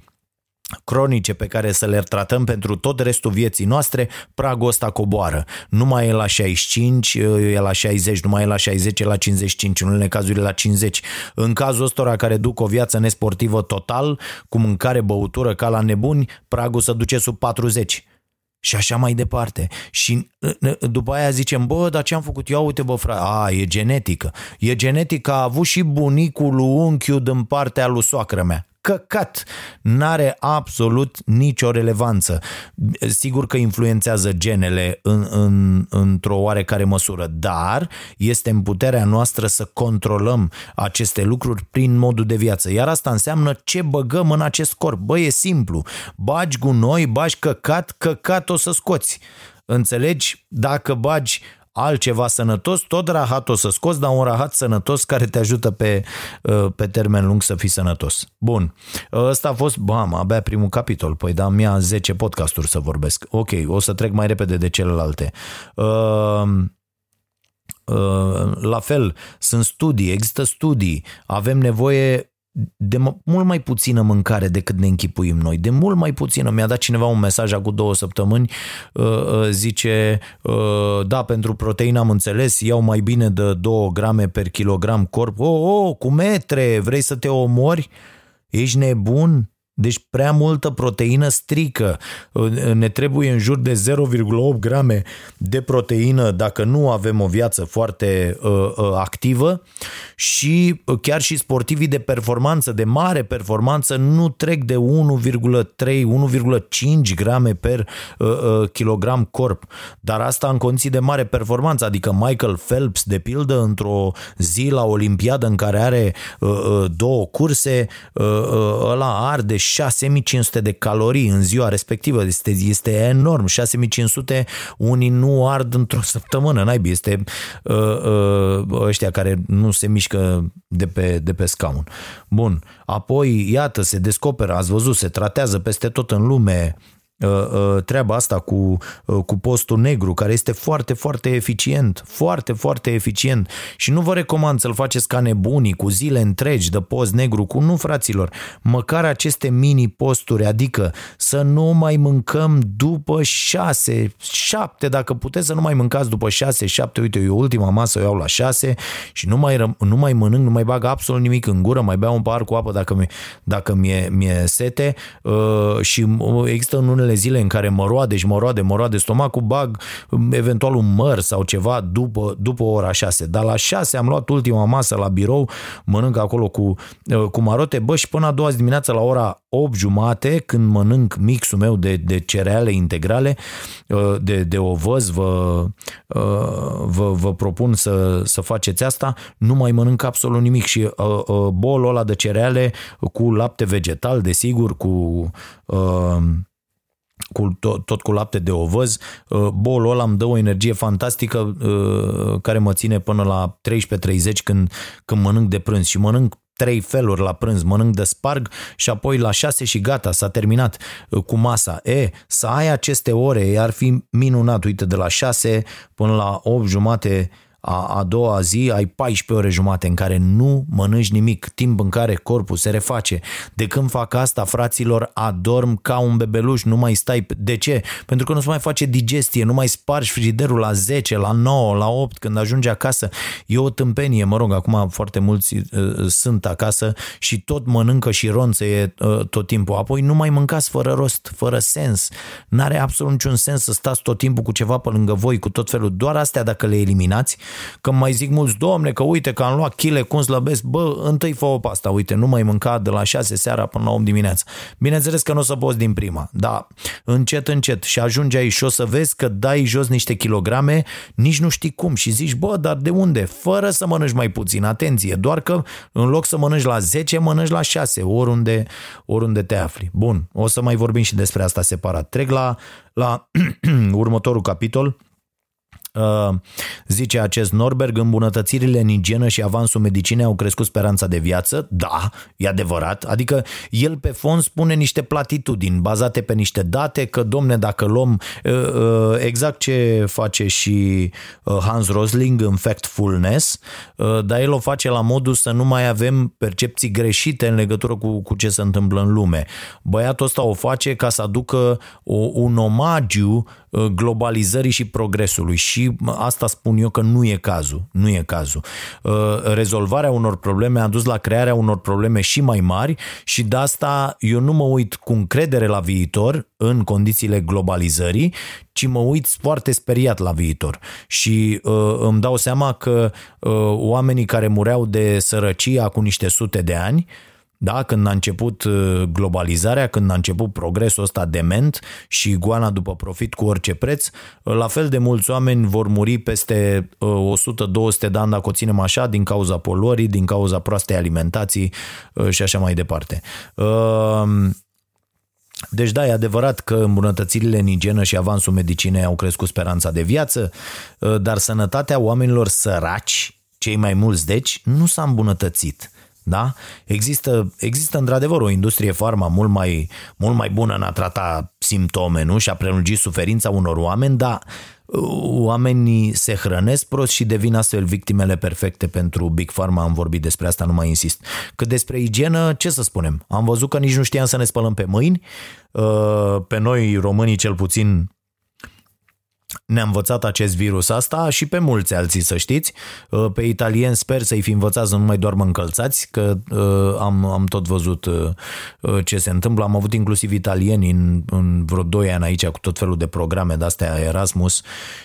cronice pe care să le tratăm pentru tot restul vieții noastre, pragul ăsta coboară. Nu mai e la 65, e la 60, nu mai e la 60, e la 55, în unele cazuri e la 50. În cazul ăstora care duc o viață nesportivă total, cu mâncare, băutură, ca la nebuni, pragul se duce sub 40 și așa mai departe. Și după aia zicem, bă, dar ce am făcut? Ia uite, bă, frate, a, e genetică. E genetică, a avut și bunicul lui unchiul din partea lui soacră mea căcat. N-are absolut nicio relevanță. Sigur că influențează genele în, în, într-o oarecare măsură, dar este în puterea noastră să controlăm aceste lucruri prin modul de viață. Iar asta înseamnă ce băgăm în acest corp. Bă, e simplu. Bagi gunoi, bagi căcat, căcat o să scoți. Înțelegi? Dacă bagi altceva sănătos, tot rahat o să scoți, dar un rahat sănătos care te ajută pe, uh, pe termen lung să fii sănătos. Bun, ăsta a fost, bam, abia primul capitol, păi da, mi-a 10 podcasturi să vorbesc. Ok, o să trec mai repede de celelalte. Uh, uh, la fel, sunt studii, există studii, avem nevoie de mult mai puțină mâncare decât ne închipuim noi, de mult mai puțină. Mi-a dat cineva un mesaj acum două săptămâni, uh, uh, zice, uh, da, pentru proteină am înțeles, iau mai bine de 2 grame per kilogram corp. Oh, oh, cu metre, vrei să te omori? Ești nebun? Deci prea multă proteină strică. Ne trebuie în jur de 0,8 grame de proteină dacă nu avem o viață foarte uh, uh, activă și chiar și sportivii de performanță, de mare performanță, nu trec de 1,3-1,5 grame per uh, uh, kilogram corp. Dar asta în condiții de mare performanță, adică Michael Phelps, de pildă, într-o zi la Olimpiadă în care are uh, uh, două curse, uh, uh, ăla arde 6500 de calorii în ziua respectivă. Este, este enorm. 6500 unii nu ard într-o săptămână. Naibii, este uh, uh, ăștia care nu se mișcă de pe, de pe scaun. Bun. Apoi, iată, se descoperă, ați văzut, se tratează peste tot în lume Uh, uh, treaba asta cu, uh, cu postul negru, care este foarte, foarte eficient, foarte, foarte eficient. Și nu vă recomand să-l faceți ca nebunii, cu zile întregi de post negru, cu nu, fraților, măcar aceste mini-posturi, adică să nu mai mâncăm după șase, șapte, dacă puteți să nu mai mâncați după șase, șapte, uite, eu ultima masă o iau la șase și nu mai, nu mai mănânc, nu mai bag absolut nimic în gură, mai beau un par cu apă dacă mi-e, dacă mi-e, mi-e sete. Și există în unele zile în care mă roade și mă roade, mă roade stomacul, bag eventual un măr sau ceva după, după ora 6. Dar la 6 am luat ultima masă la birou, mănânc acolo cu, cu marote, bă, și până a doua zi dimineața la ora 8 jumate, când mănânc mixul meu de, de cereale integrale, de, de ovăz, vă, vă, vă propun să, să faceți asta, nu mai mănânc absolut nimic și bolul ăla de cereale cu lapte vegetal, desigur, cu cu tot, tot cu lapte de ovăz. Uh, bolul ăla îmi dă o energie fantastică uh, care mă ține până la 13.30 când, când mănânc de prânz și mănânc trei feluri la prânz, mănânc de sparg și apoi la șase și gata, s-a terminat uh, cu masa. E, să ai aceste ore ar fi minunat, uite, de la șase până la 8 jumate a, a doua zi ai 14 ore jumate în care nu mănânci nimic, timp în care corpul se reface. De când fac asta, fraților, adorm ca un bebeluș, nu mai stai. De ce? Pentru că nu se mai face digestie, nu mai spargi frigiderul la 10, la 9, la 8 când ajungi acasă. E o tâmpenie, mă rog, acum foarte mulți uh, sunt acasă și tot mănâncă și ronțe uh, tot timpul. Apoi nu mai mâncați fără rost, fără sens. N-are absolut niciun sens să stați tot timpul cu ceva pe lângă voi, cu tot felul. Doar astea dacă le eliminați, când mai zic mulți, domne, că uite că am luat chile, cum slăbesc, bă, întâi fă o pasta, uite, nu mai mânca de la 6 seara până la 8 dimineața. Bineînțeles că nu o să poți din prima, da, încet, încet și ajungi aici și o să vezi că dai jos niște kilograme, nici nu știi cum și zici, bă, dar de unde? Fără să mănânci mai puțin, atenție, doar că în loc să mănânci la 10, mănânci la 6, oriunde, oriunde te afli. Bun, o să mai vorbim și despre asta separat. Trec la, la următorul capitol, Uh, zice acest Norberg, îmbunătățirile în igienă și avansul medicinei au crescut speranța de viață. Da, e adevărat. Adică el pe fond spune niște platitudini bazate pe niște date, că domne, dacă luăm uh, uh, exact ce face și Hans Rosling în Factfulness, dar el o face la modul să nu mai avem percepții greșite în legătură cu, cu ce se întâmplă în lume. Băiatul ăsta o face ca să aducă o, un omagiu globalizării și progresului și asta spun eu că nu e cazul. Nu e cazul. Uh, rezolvarea unor probleme a dus la crearea unor probleme și mai mari și de asta eu nu mă uit cu încredere la viitor în condițiile globalizării, ci mă uit foarte speriat la viitor. Și uh, îmi dau seama că uh, oamenii care mureau de sărăcie acum niște sute de ani, da, când a început uh, globalizarea, când a început progresul ăsta dement și goana după profit cu orice preț, uh, la fel de mulți oameni vor muri peste 100-200 uh, de ani dacă o ținem așa, din cauza poluării, din cauza proastei alimentații și așa mai departe. Deci da, e adevărat că îmbunătățirile în igienă și avansul medicinei au crescut speranța de viață, dar sănătatea oamenilor săraci, cei mai mulți deci, nu s-a îmbunătățit. Da? Există, există într-adevăr o industrie farma mult mai, mult mai bună în a trata simptome nu? și a prelungi suferința unor oameni, dar uh, oamenii se hrănesc prost și devin astfel victimele perfecte pentru Big Pharma. Am vorbit despre asta, nu mai insist. Cât despre igienă, ce să spunem? Am văzut că nici nu știam să ne spălăm pe mâini. Uh, pe noi, românii, cel puțin, ne-a învățat acest virus asta și pe mulți alții, să știți. Uh, Pe italieni sper să-i fi învățat să nu mai doarmă încălțați, că uh, am, am tot văzut uh, uh, ce se întâmplă. Am avut inclusiv italieni în, în vreo 2 ani aici cu tot felul de programe de-astea Erasmus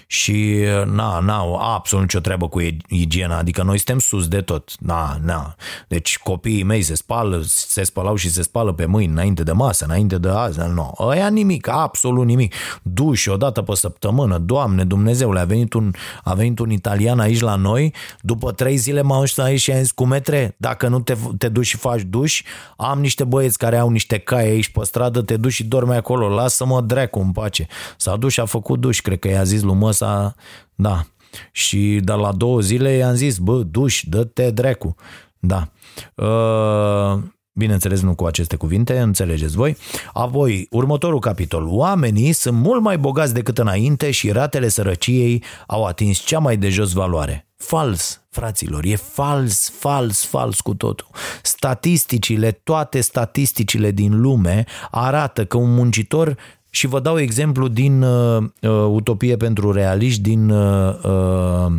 și uh, na, n-au absolut nicio treabă cu igiena, adică noi suntem sus de tot. Na, na. Deci copiii mei se spală, se spălau și se spală pe mâini înainte de masă, înainte de azi, nu. Ăia nimic, absolut nimic. Duș o dată pe săptămână, Doamne Dumnezeule, a venit un, a venit un italian aici la noi, după trei zile m-am uitat aici și am zis, cu metre, dacă nu te, te duci și faci duș, am niște băieți care au niște cai aici pe stradă, te duci și dormi acolo, lasă-mă dracu în pace. S-a dus și a făcut duș, cred că i-a zis lui măsa, da. Și de la două zile i-am zis, bă, duș, dă-te dracu. Da. Uh, Bineînțeles, nu cu aceste cuvinte, înțelegeți voi. Apoi, următorul capitol. Oamenii sunt mult mai bogați decât înainte și ratele sărăciei au atins cea mai de jos valoare. Fals, fraților, e fals, fals, fals cu totul. Statisticile, toate statisticile din lume arată că un muncitor și vă dau exemplu din uh, uh, Utopie pentru realiști, din uh, uh,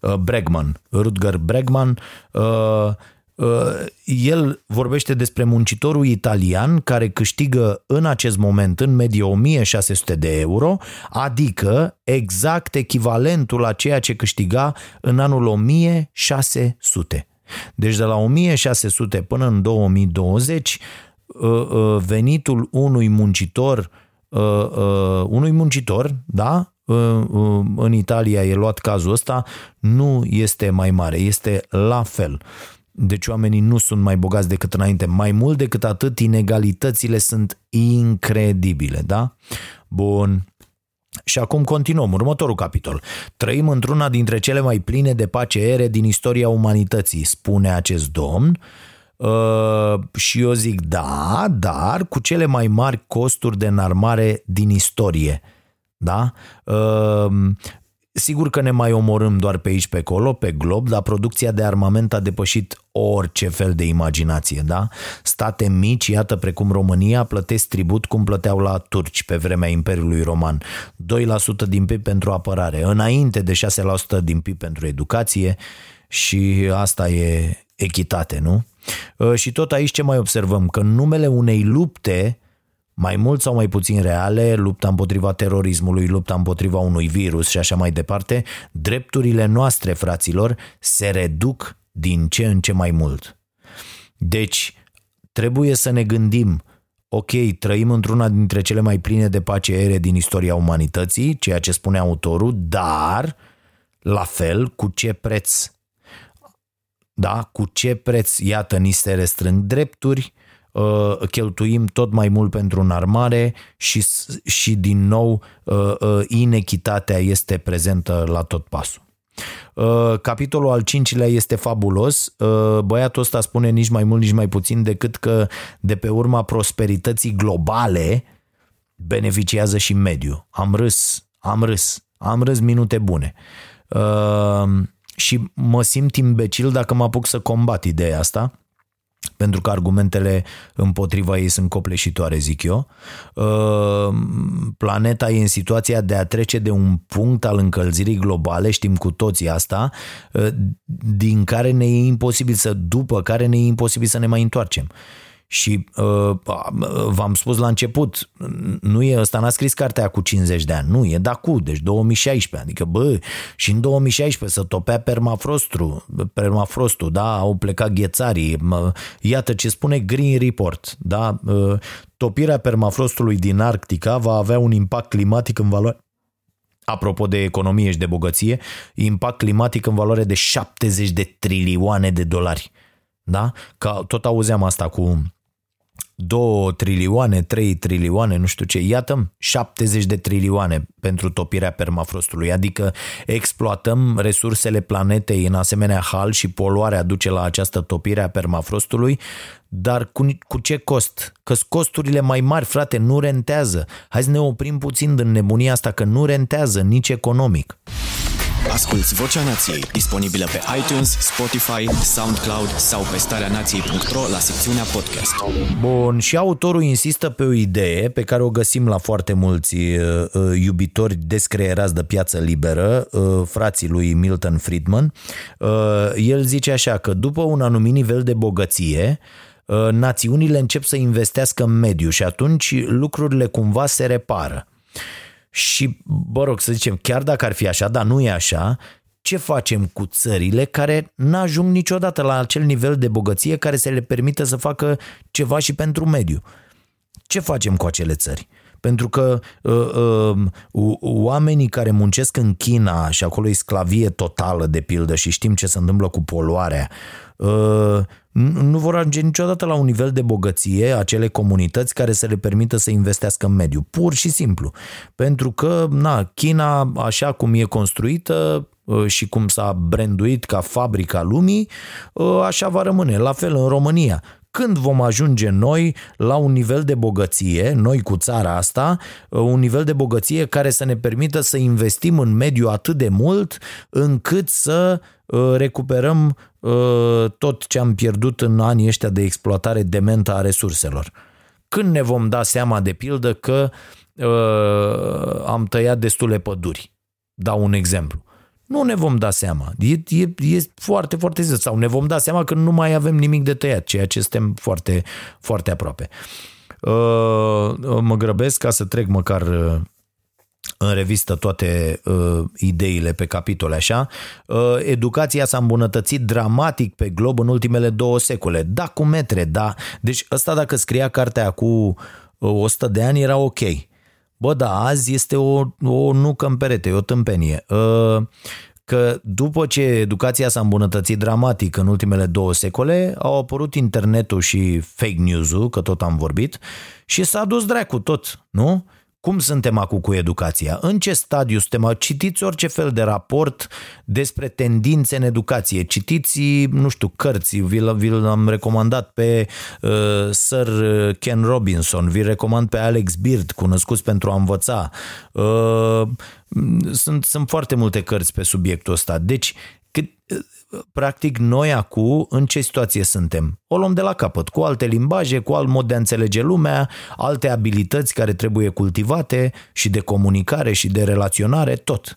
uh, Bregman, Rutger Bregman, uh, Uh, el vorbește despre muncitorul italian care câștigă în acest moment în medie 1600 de euro, adică exact echivalentul la ceea ce câștiga în anul 1600. Deci de la 1600 până în 2020 uh, uh, venitul unui muncitor unui muncitor, da, în Italia e luat cazul ăsta, nu este mai mare, este la fel. Deci oamenii nu sunt mai bogați decât înainte. Mai mult decât atât, inegalitățile sunt incredibile, da? Bun. Și acum continuăm, următorul capitol. Trăim într-una dintre cele mai pline de pace ere din istoria umanității, spune acest domn. Uh, și eu zic da, dar cu cele mai mari costuri de înarmare din istorie. Da? Uh, Sigur că ne mai omorâm doar pe aici, pe acolo, pe glob, dar producția de armament a depășit orice fel de imaginație, da? State mici, iată precum România, plătesc tribut cum plăteau la turci pe vremea Imperiului Roman. 2% din PIB pentru apărare, înainte de 6% din PIB pentru educație și asta e echitate, nu? Și tot aici ce mai observăm? Că în numele unei lupte mai mult sau mai puțin reale, lupta împotriva terorismului, lupta împotriva unui virus și așa mai departe, drepturile noastre, fraților, se reduc din ce în ce mai mult. Deci, trebuie să ne gândim, ok, trăim într-una dintre cele mai pline de pace ere din istoria umanității, ceea ce spune autorul, dar, la fel, cu ce preț? Da, cu ce preț, iată, ni se restrâng drepturi, Uh, cheltuim tot mai mult pentru înarmare și, și din nou uh, uh, inechitatea este prezentă la tot pasul. Capitolul al cincilea este fabulos. Băiatul ăsta spune nici mai mult, nici mai puțin decât că de pe urma prosperității globale beneficiază și mediul. Am râs, am râs, am râs minute bune. Și mă simt imbecil dacă mă apuc să combat ideea asta pentru că argumentele împotriva ei sunt copleșitoare, zic eu. Uh, planeta e în situația de a trece de un punct al încălzirii globale, știm cu toții asta, uh, din care ne e imposibil să, după care ne e imposibil să ne mai întoarcem. Și uh, v-am spus la început, nu e ăsta, n-a scris cartea cu 50 de ani, nu, e Dacu, deci 2016, adică bă, și în 2016 să topea permafrostul, permafrostul, da, au plecat ghețarii, iată ce spune Green Report, da, uh, topirea permafrostului din Arctica va avea un impact climatic în valoare apropo de economie și de bogăție, impact climatic în valoare de 70 de trilioane de dolari. Da? Că tot auzeam asta cu 2 trilioane, 3 trilioane, nu știu ce, iată 70 de trilioane pentru topirea permafrostului, adică exploatăm resursele planetei în asemenea hal și poluarea duce la această topire a permafrostului, dar cu, cu ce cost? Că costurile mai mari, frate, nu rentează. Hai să ne oprim puțin din nebunia asta, că nu rentează nici economic.
Asculți Vocea Nației, disponibilă pe iTunes, Spotify, SoundCloud sau pe starea nației.ro la secțiunea podcast.
Bun, și autorul insistă pe o idee pe care o găsim la foarte mulți uh, uh, iubitori descreierați de piață liberă, uh, frații lui Milton Friedman. Uh, el zice așa că după un anumit nivel de bogăție, uh, națiunile încep să investească în mediu și atunci lucrurile cumva se repară. Și, bă rog, să zicem, chiar dacă ar fi așa, dar nu e așa, ce facem cu țările care n-ajung niciodată la acel nivel de bogăție care să le permită să facă ceva și pentru mediu? Ce facem cu acele țări? Pentru că uh, uh, oamenii care muncesc în China și acolo e sclavie totală de pildă și știm ce se întâmplă cu poluarea, uh, nu vor ajunge niciodată la un nivel de bogăție acele comunități care să le permită să investească în mediu. Pur și simplu. Pentru că, na, China, așa cum e construită uh, și cum s-a branduit ca fabrica lumii, uh, așa va rămâne. La fel în România când vom ajunge noi la un nivel de bogăție, noi cu țara asta, uh, un nivel de bogăție care să ne permită să investim în mediu atât de mult încât să recuperăm tot ce am pierdut în anii ăștia de exploatare dementă a resurselor. Când ne vom da seama, de pildă, că am tăiat destule păduri? Dau un exemplu nu ne vom da seama. E, e, e foarte, foarte zi. Sau ne vom da seama că nu mai avem nimic de tăiat, ceea ce suntem foarte, foarte aproape. Uh, mă grăbesc ca să trec măcar uh, în revistă toate uh, ideile pe capitole așa. Uh, educația s-a îmbunătățit dramatic pe glob în ultimele două secole. Da, cu metre, da. Deci ăsta dacă scria cartea cu uh, 100 de ani era ok. Bă, da, azi este o, o nucă în perete, e o tâmpenie. Uh, că după ce educația s-a îmbunătățit dramatic în ultimele două secole, au apărut internetul și fake news-ul, că tot am vorbit, și s-a dus dracu tot, nu? Cum suntem acum cu educația? În ce stadiu suntem? Citiți orice fel de raport despre tendințe în educație. Citiți, nu știu, cărți. Vi, vi l-am recomandat pe uh, Sir Ken Robinson, vi recomand pe Alex Beard, cunoscuți pentru a învăța. Uh, sunt, sunt foarte multe cărți pe subiectul ăsta. Deci, cât, practic noi acum în ce situație suntem? O luăm de la capăt, cu alte limbaje, cu alt mod de a înțelege lumea, alte abilități care trebuie cultivate și de comunicare și de relaționare, tot.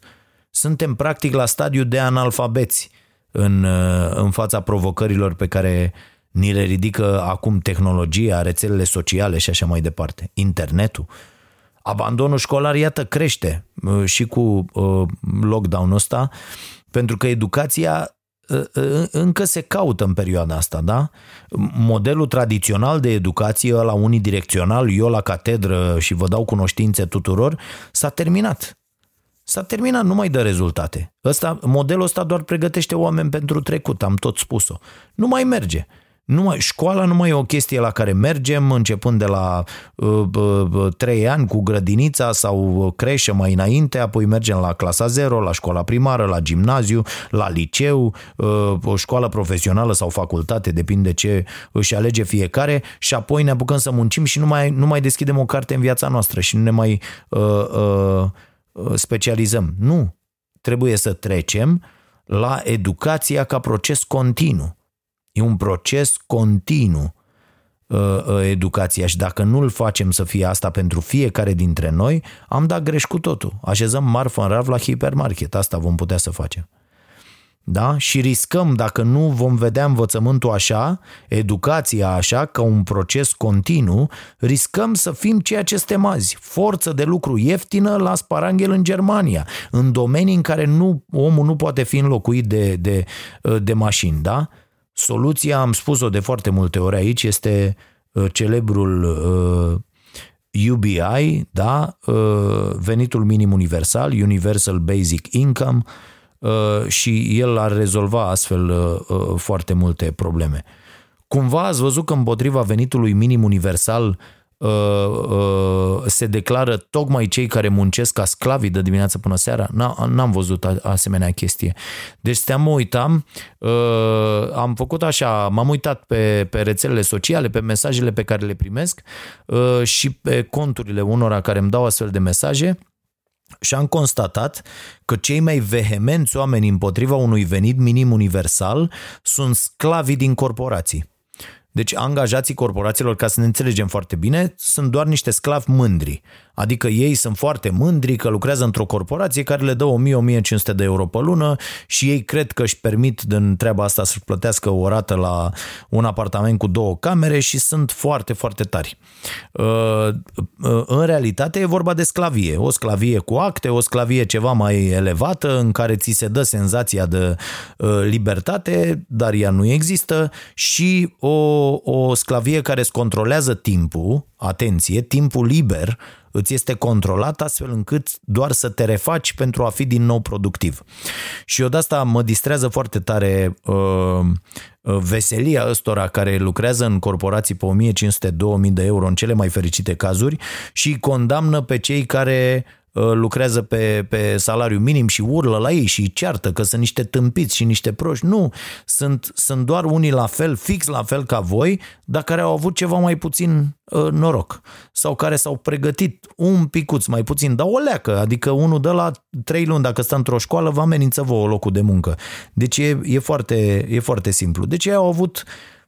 Suntem practic la stadiu de analfabeți în, în fața provocărilor pe care ni le ridică acum tehnologia, rețelele sociale și așa mai departe, internetul. Abandonul școlar, iată, crește și cu uh, lockdown-ul ăsta, pentru că educația Ă, ă, încă se caută în perioada asta, da? Modelul tradițional de educație, la unidirecțional, eu la catedră și vă dau cunoștințe tuturor, s-a terminat. S-a terminat, nu mai dă rezultate. Ăsta, modelul ăsta doar pregătește oameni pentru trecut, am tot spus-o. Nu mai merge. Numai, școala nu mai e o chestie la care mergem începând de la uh, uh, 3 ani cu grădinița sau creșă mai înainte, apoi mergem la clasa 0, la școala primară, la gimnaziu, la liceu, uh, o școală profesională sau facultate, depinde ce își alege fiecare și apoi ne apucăm să muncim și nu mai, nu mai deschidem o carte în viața noastră și nu ne mai uh, uh, specializăm. Nu. Trebuie să trecem la educația ca proces continuu E un proces continuu uh, uh, educația și dacă nu-l facem să fie asta pentru fiecare dintre noi, am dat greș cu totul. Așezăm marfă în rav la hipermarket. Asta vom putea să facem. Da? Și riscăm, dacă nu vom vedea învățământul așa, educația așa, ca un proces continuu, riscăm să fim ceea ce suntem azi. Forță de lucru ieftină la sparanghel în Germania, în domenii în care nu, omul nu poate fi înlocuit de, de, de mașini. Da? Soluția, am spus-o de foarte multe ori aici, este uh, celebrul UBI, uh, da? Uh, venitul minim universal, Universal Basic Income, și el ar rezolva astfel foarte multe probleme. Cumva ați văzut că împotriva venitului minim universal Uh, uh, se declară tocmai cei care muncesc ca sclavi de dimineață până seara. N-am văzut asemenea chestie. Deci te mă uitam, uh, am făcut așa, m-am uitat pe, pe rețelele sociale, pe mesajele pe care le primesc și pe conturile unora care îmi dau astfel de mesaje și am constatat că cei mai vehemenți oameni împotriva unui venit minim universal sunt sclavii din corporații. Deci angajații corporațiilor, ca să ne înțelegem foarte bine, sunt doar niște sclavi mândri. Adică ei sunt foarte mândri că lucrează într-o corporație care le dă 1000-1500 de euro pe lună și ei cred că își permit din treaba asta să-și plătească o rată la un apartament cu două camere și sunt foarte, foarte tari. Uh, uh, în realitate e vorba de sclavie. O sclavie cu acte, o sclavie ceva mai elevată în care ți se dă senzația de uh, libertate, dar ea nu există și o, o sclavie care îți controlează timpul, atenție, timpul liber îți este controlat astfel încât doar să te refaci pentru a fi din nou productiv. Și eu de asta mă distrează foarte tare uh, uh veselia ăstora care lucrează în corporații pe 1500-2000 de euro în cele mai fericite cazuri și condamnă pe cei care Uh, lucrează pe, pe salariu minim și urlă la ei și ceartă că sunt niște tâmpiți și niște proști. Nu, sunt, sunt doar unii la fel, fix la fel ca voi, dar care au avut ceva mai puțin uh, noroc sau care s-au pregătit un picuț mai puțin, dar o leacă, adică unul de la trei luni dacă stă într-o școală vă amenință vouă locul de muncă. Deci e, e, foarte, e foarte simplu. Deci ei au avut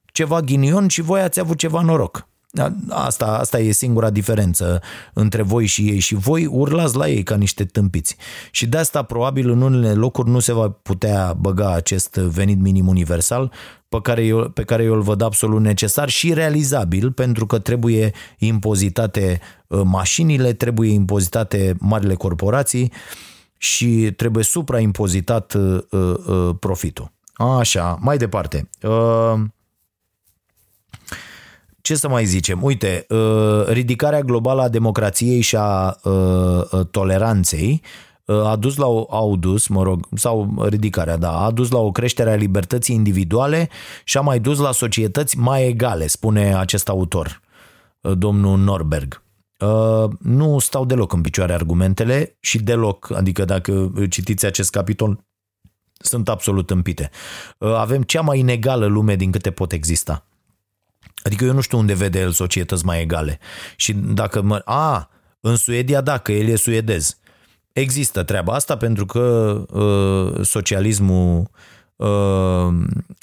ceva ghinion și voi ați avut ceva noroc. Da, asta, asta e singura diferență între voi și ei și voi urlați la ei ca niște tâmpiți. Și de asta probabil în unele locuri nu se va putea băga acest venit minim universal pe care eu, pe care eu îl văd absolut necesar și realizabil pentru că trebuie impozitate uh, mașinile, trebuie impozitate marile corporații și trebuie supraimpozitat uh, uh, profitul. Așa, mai departe. Uh, ce să mai zicem? Uite, uh, ridicarea globală a democrației și a uh, uh, toleranței a dus la o, au dus, mă rog, sau ridicarea, da, a dus la o creștere a libertății individuale și a mai dus la societăți mai egale, spune acest autor, domnul Norberg. Nu stau deloc în picioare argumentele și deloc, adică dacă citiți acest capitol, sunt absolut împite. Avem cea mai inegală lume din câte pot exista. Adică eu nu știu unde vede el societăți mai egale. Și dacă mă... A, în Suedia, da, că el e suedez. Există treaba asta pentru că uh, socialismul uh,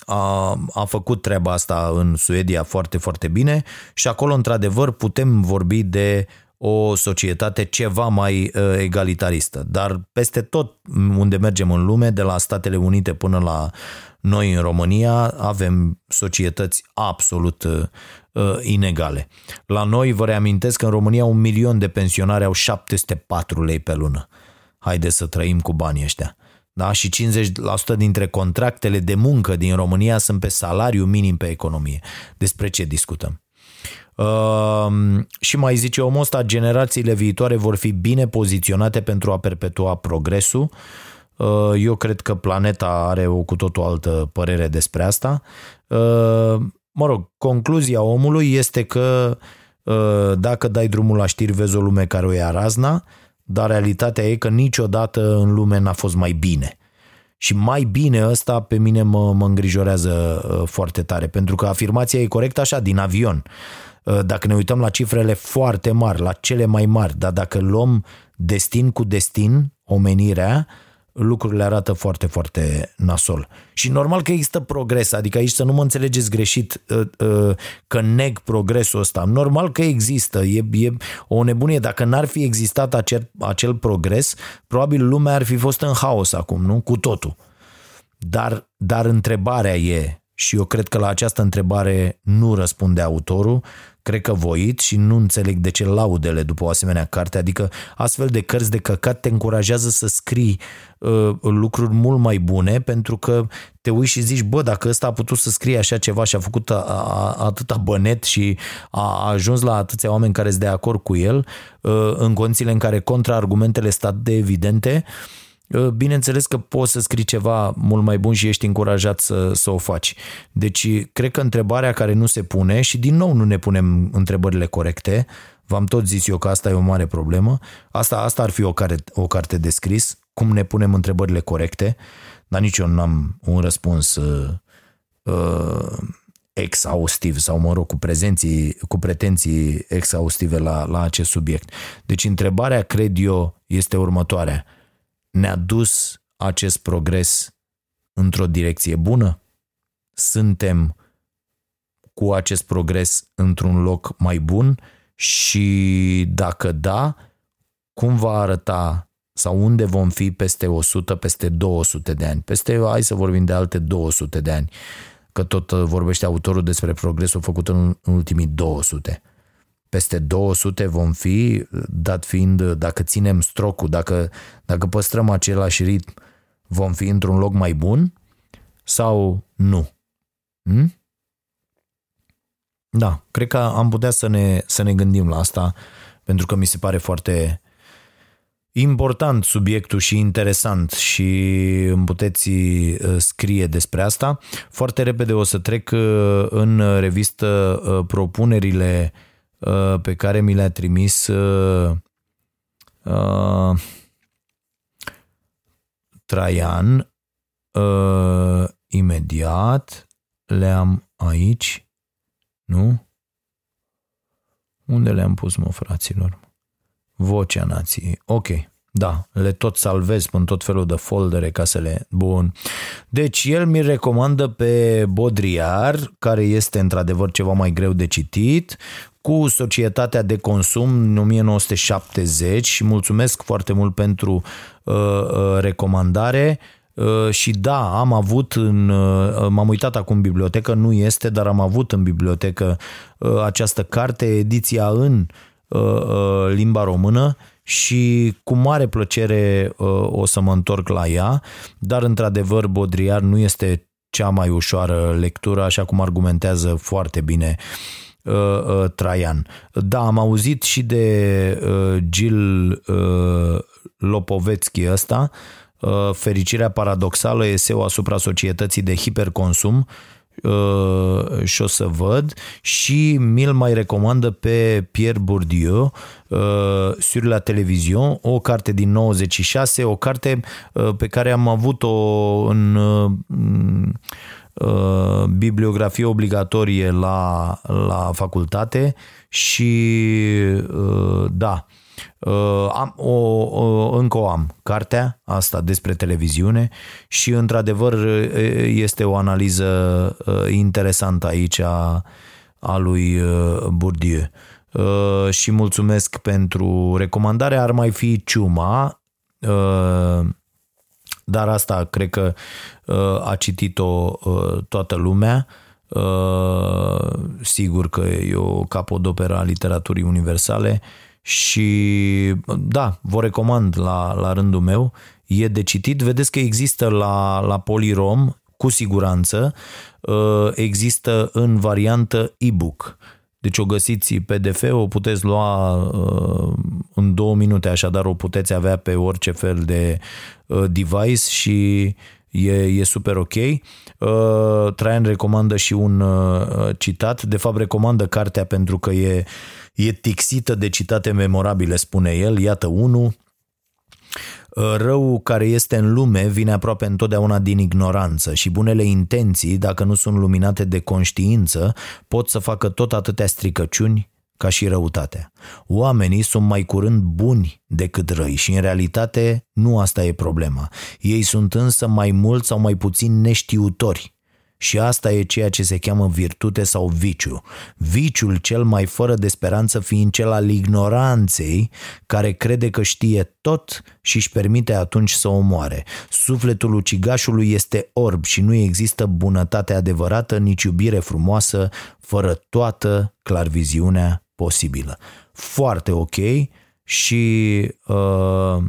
a, a făcut treaba asta în Suedia foarte, foarte bine și acolo, într-adevăr, putem vorbi de o societate ceva mai uh, egalitaristă. Dar peste tot unde mergem în lume, de la Statele Unite până la noi în România avem societăți absolut uh, uh, inegale. La noi vă reamintesc că în România un milion de pensionari au 704 lei pe lună. Haideți să trăim cu banii ăștia. Da? Și 50% dintre contractele de muncă din România sunt pe salariu minim pe economie. Despre ce discutăm? Uh, și mai zice omul ăsta, generațiile viitoare vor fi bine poziționate pentru a perpetua progresul Uh, eu cred că planeta are o cu totul altă părere despre asta. Uh, mă rog, concluzia omului este că uh, dacă dai drumul la știri, vezi o lume care o ia razna, dar realitatea e că niciodată în lume n-a fost mai bine. Și mai bine ăsta pe mine mă, mă îngrijorează foarte tare, pentru că afirmația e corectă așa, din avion. Dacă ne uităm la cifrele foarte mari, la cele mai mari, dar dacă luăm destin cu destin, omenirea, lucrurile arată foarte, foarte nasol. Și normal că există progres, adică aici să nu mă înțelegeți greșit uh, uh, că neg progresul ăsta. Normal că există, e, e o nebunie. Dacă n-ar fi existat acel, acel progres, probabil lumea ar fi fost în haos acum, nu? Cu totul. Dar, dar întrebarea e, și eu cred că la această întrebare nu răspunde autorul, cred că voit și nu înțeleg de ce laudele după o asemenea carte, adică astfel de cărți de căcat te încurajează să scrii uh, lucruri mult mai bune pentru că te uiți și zici, bă, dacă ăsta a putut să scrie așa ceva și a făcut a, a, atâta bănet și a ajuns la atâția oameni care sunt de acord cu el, uh, în condițiile în care contraargumentele stat de evidente, uh, Ă, bineînțeles că poți să scrii ceva mult mai bun și ești încurajat să, să o faci. Deci, cred că întrebarea care nu se pune, și din nou nu ne punem întrebările corecte, v-am tot zis eu că asta e o mare problemă, asta, asta ar fi o, care, o carte de scris, cum ne punem întrebările corecte, dar nici eu nu am un răspuns uh, uh, exhaustiv sau, mă rog, cu, prezenții, cu pretenții exhaustive la, la acest subiect. Deci întrebarea, cred eu, este următoarea. Ne-a dus acest progres într-o direcție bună? Suntem cu acest progres într-un loc mai bun și dacă da, cum va arăta sau unde vom fi peste 100, peste 200 de ani. Peste, hai să vorbim de alte 200 de ani, că tot uh, vorbește autorul despre progresul făcut în ultimii 200. Peste 200 vom fi, dat fiind, dacă ținem strocul, dacă, dacă păstrăm același ritm, vom fi într-un loc mai bun sau nu? Hmm? Da, cred că am putea să ne, să ne gândim la asta, pentru că mi se pare foarte, important subiectul și interesant și îmi puteți uh, scrie despre asta. Foarte repede o să trec uh, în revistă uh, propunerile pe care mi le-a trimis Traian imediat le-am aici nu? Unde le-am pus, mă, fraților? Vocea nației. Ok, da, le tot salvez în tot felul de foldere ca să le... Bun. Deci el mi recomandă pe Bodriar, care este într-adevăr ceva mai greu de citit, cu Societatea de Consum în 1970 și mulțumesc foarte mult pentru uh, uh, recomandare. Uh, și da, am avut în, uh, m-am uitat acum în bibliotecă, nu este, dar am avut în bibliotecă uh, această carte, ediția în uh, Uh, uh, limba română și cu mare plăcere uh, o să mă întorc la ea, dar într-adevăr Bodriar nu este cea mai ușoară lectură, așa cum argumentează foarte bine Traian. Da, am auzit și de Gil Lopovetski ăsta, Fericirea paradoxală, eseu asupra societății de hiperconsum, uh, și o să văd și mi-l mai recomandă pe Pierre Bourdieu uh, sur la televizion, o carte din 96, o carte uh, pe care am avut-o în uh, uh, bibliografie obligatorie la, la facultate și uh, da, Uh, am, o, o, încă o am, cartea asta despre televiziune și într-adevăr este o analiză uh, interesantă aici a, a lui uh, Bourdieu. Și mulțumesc pentru recomandare. Ar mai fi Ciuma, dar asta cred că a citit-o toată lumea. Sigur că e o capodoperă a literaturii universale și da, vă recomand la, la rândul meu, e de citit, vedeți că există la, la Polirom, cu siguranță, uh, există în variantă e-book. Deci o găsiți PDF, o puteți lua uh, în două minute, așadar o puteți avea pe orice fel de uh, device și e, e super ok. Traian recomandă și un citat, de fapt recomandă cartea pentru că e E tixită de citate memorabile, spune el, iată unul, Răul care este în lume vine aproape întotdeauna din ignoranță și bunele intenții, dacă nu sunt luminate de conștiință, pot să facă tot atâtea stricăciuni ca și răutatea. Oamenii sunt mai curând buni decât răi și în realitate nu asta e problema. Ei sunt însă mai mult sau mai puțin neștiutori și asta e ceea ce se cheamă virtute sau viciu. Viciul cel mai fără de speranță fiind cel al ignoranței, care crede că știe tot și își permite atunci să omoare. Sufletul ucigașului este orb și nu există bunătate adevărată, nici iubire frumoasă, fără toată clarviziunea posibilă. Foarte ok și uh,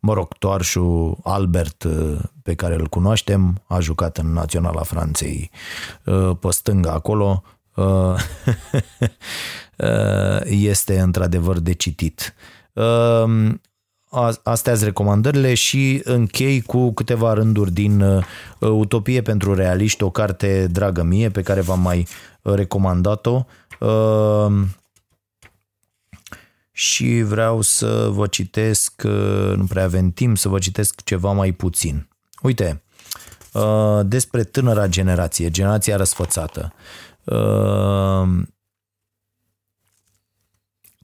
Mă rog, toarșul Albert, uh, pe care îl cunoaștem, a jucat în Naționala Franței uh, pe stânga acolo, uh, este într-adevăr de citit. Astea sunt recomandările și închei cu câteva rânduri din Utopie pentru realiști, o carte dragă mie pe care v-am mai recomandat-o și vreau să vă citesc, nu prea avem timp, să vă citesc ceva mai puțin. Uite, uh, despre tânăra generație, generația răsfățată. Uh,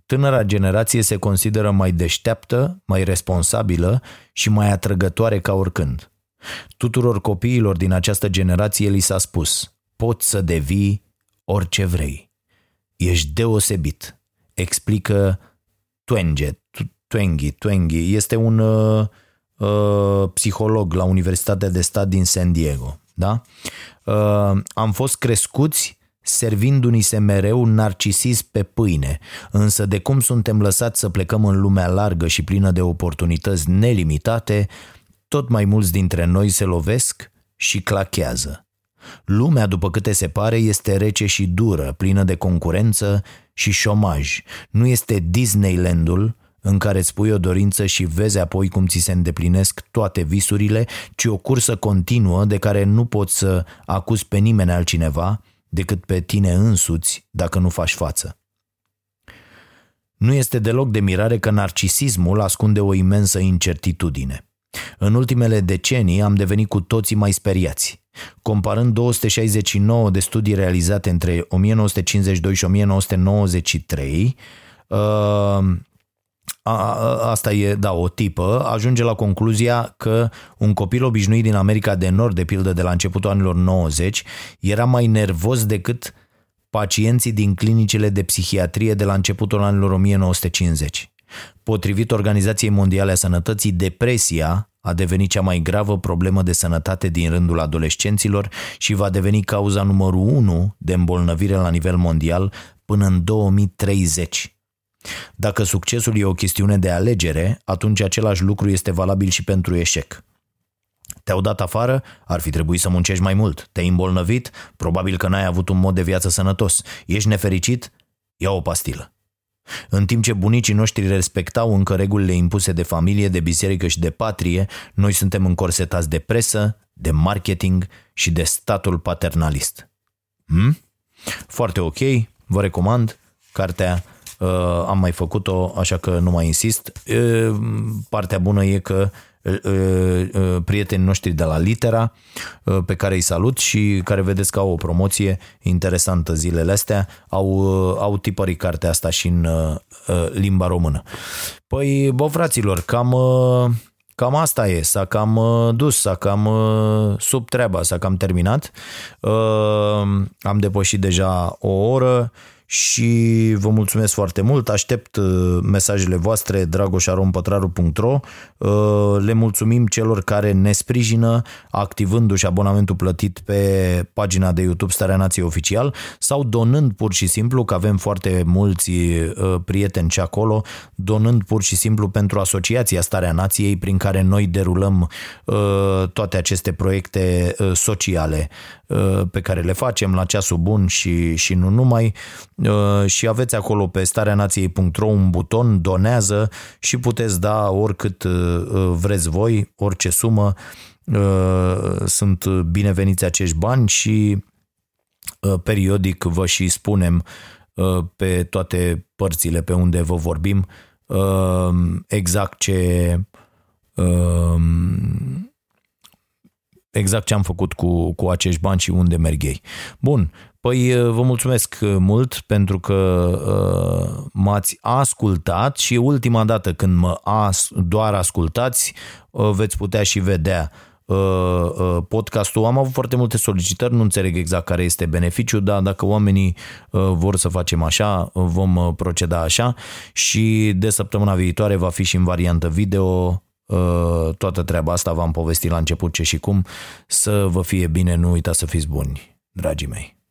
tânăra generație se consideră mai deșteaptă, mai responsabilă și mai atrăgătoare ca oricând. Tuturor copiilor din această generație li s-a spus, poți să devii orice vrei. Ești deosebit, explică Twenge, Twengi, Twengi. Este un uh, uh, psiholog la Universitatea de Stat din San Diego. Da? Uh, am fost crescuți servindu-ni se mereu narcisism pe pâine, însă de cum suntem lăsați să plecăm în lumea largă și plină de oportunități nelimitate, tot mai mulți dintre noi se lovesc și clachează. Lumea, după câte se pare, este rece și dură, plină de concurență și șomaj. Nu este Disneylandul în care îți pui o dorință și vezi apoi cum ți se îndeplinesc toate visurile, ci o cursă continuă de care nu poți să acuzi pe nimeni altcineva decât pe tine însuți dacă nu faci față. Nu este deloc de mirare că narcisismul ascunde o imensă incertitudine. În ultimele decenii am devenit cu toții mai speriați. Comparând 269 de studii realizate între 1952 și 1993, uh, a, asta e, da, o tipă, ajunge la concluzia că un copil obișnuit din America de Nord, de pildă de la începutul anilor 90, era mai nervos decât pacienții din clinicile de psihiatrie de la începutul anilor 1950. Potrivit Organizației Mondiale a Sănătății, depresia a devenit cea mai gravă problemă de sănătate din rândul adolescenților și va deveni cauza numărul 1 de îmbolnăvire la nivel mondial până în 2030. Dacă succesul e o chestiune de alegere, atunci același lucru este valabil și pentru eșec. Te-au dat afară? Ar fi trebuit să muncești mai mult. Te-ai îmbolnăvit? Probabil că n-ai avut un mod de viață sănătos. Ești nefericit? Ia o pastilă. În timp ce bunicii noștri respectau încă regulile impuse de familie, de biserică și de patrie, noi suntem încorsetați de presă, de marketing și de statul paternalist. Hmm? Foarte ok, vă recomand cartea Uh, am mai făcut-o, așa că nu mai insist. Uh, partea bună e că uh, prietenii noștri de la Litera, pe care îi salut și care vedeți că au o promoție interesantă zilele astea, au, au tipărit cartea asta și în limba română. Păi, bă, fraților, cam, cam asta e, s-a cam dus, s-a cam sub treaba, s-a cam terminat. Am depășit deja o oră și vă mulțumesc foarte mult. Aștept uh, mesajele voastre dragoșarompătraru.ro uh, Le mulțumim celor care ne sprijină activându-și abonamentul plătit pe pagina de YouTube Starea Nației Oficial sau donând pur și simplu, că avem foarte mulți uh, prieteni și acolo, donând pur și simplu pentru Asociația Starea Nației prin care noi derulăm toate aceste proiecte sociale pe care le facem la ceasul bun și, și nu numai Uh, și aveți acolo pe stareanației.ro un buton donează și puteți da oricât uh, uh, vreți voi, orice sumă. Sunt bineveniți acești bani și periodic vă și spunem pe toate părțile pe unde vă vorbim exact ce exact ce am făcut cu, cu acești bani și unde merg ei. Bun, Păi vă mulțumesc mult pentru că uh, m-ați ascultat și ultima dată când mă as, doar ascultați uh, veți putea și vedea uh, podcastul. Am avut foarte multe solicitări, nu înțeleg exact care este beneficiul, dar dacă oamenii vor să facem așa, vom proceda așa și de săptămâna viitoare va fi și în variantă video toată treaba asta, v-am povestit la început ce și cum, să vă fie bine, nu uitați să fiți buni, dragii mei.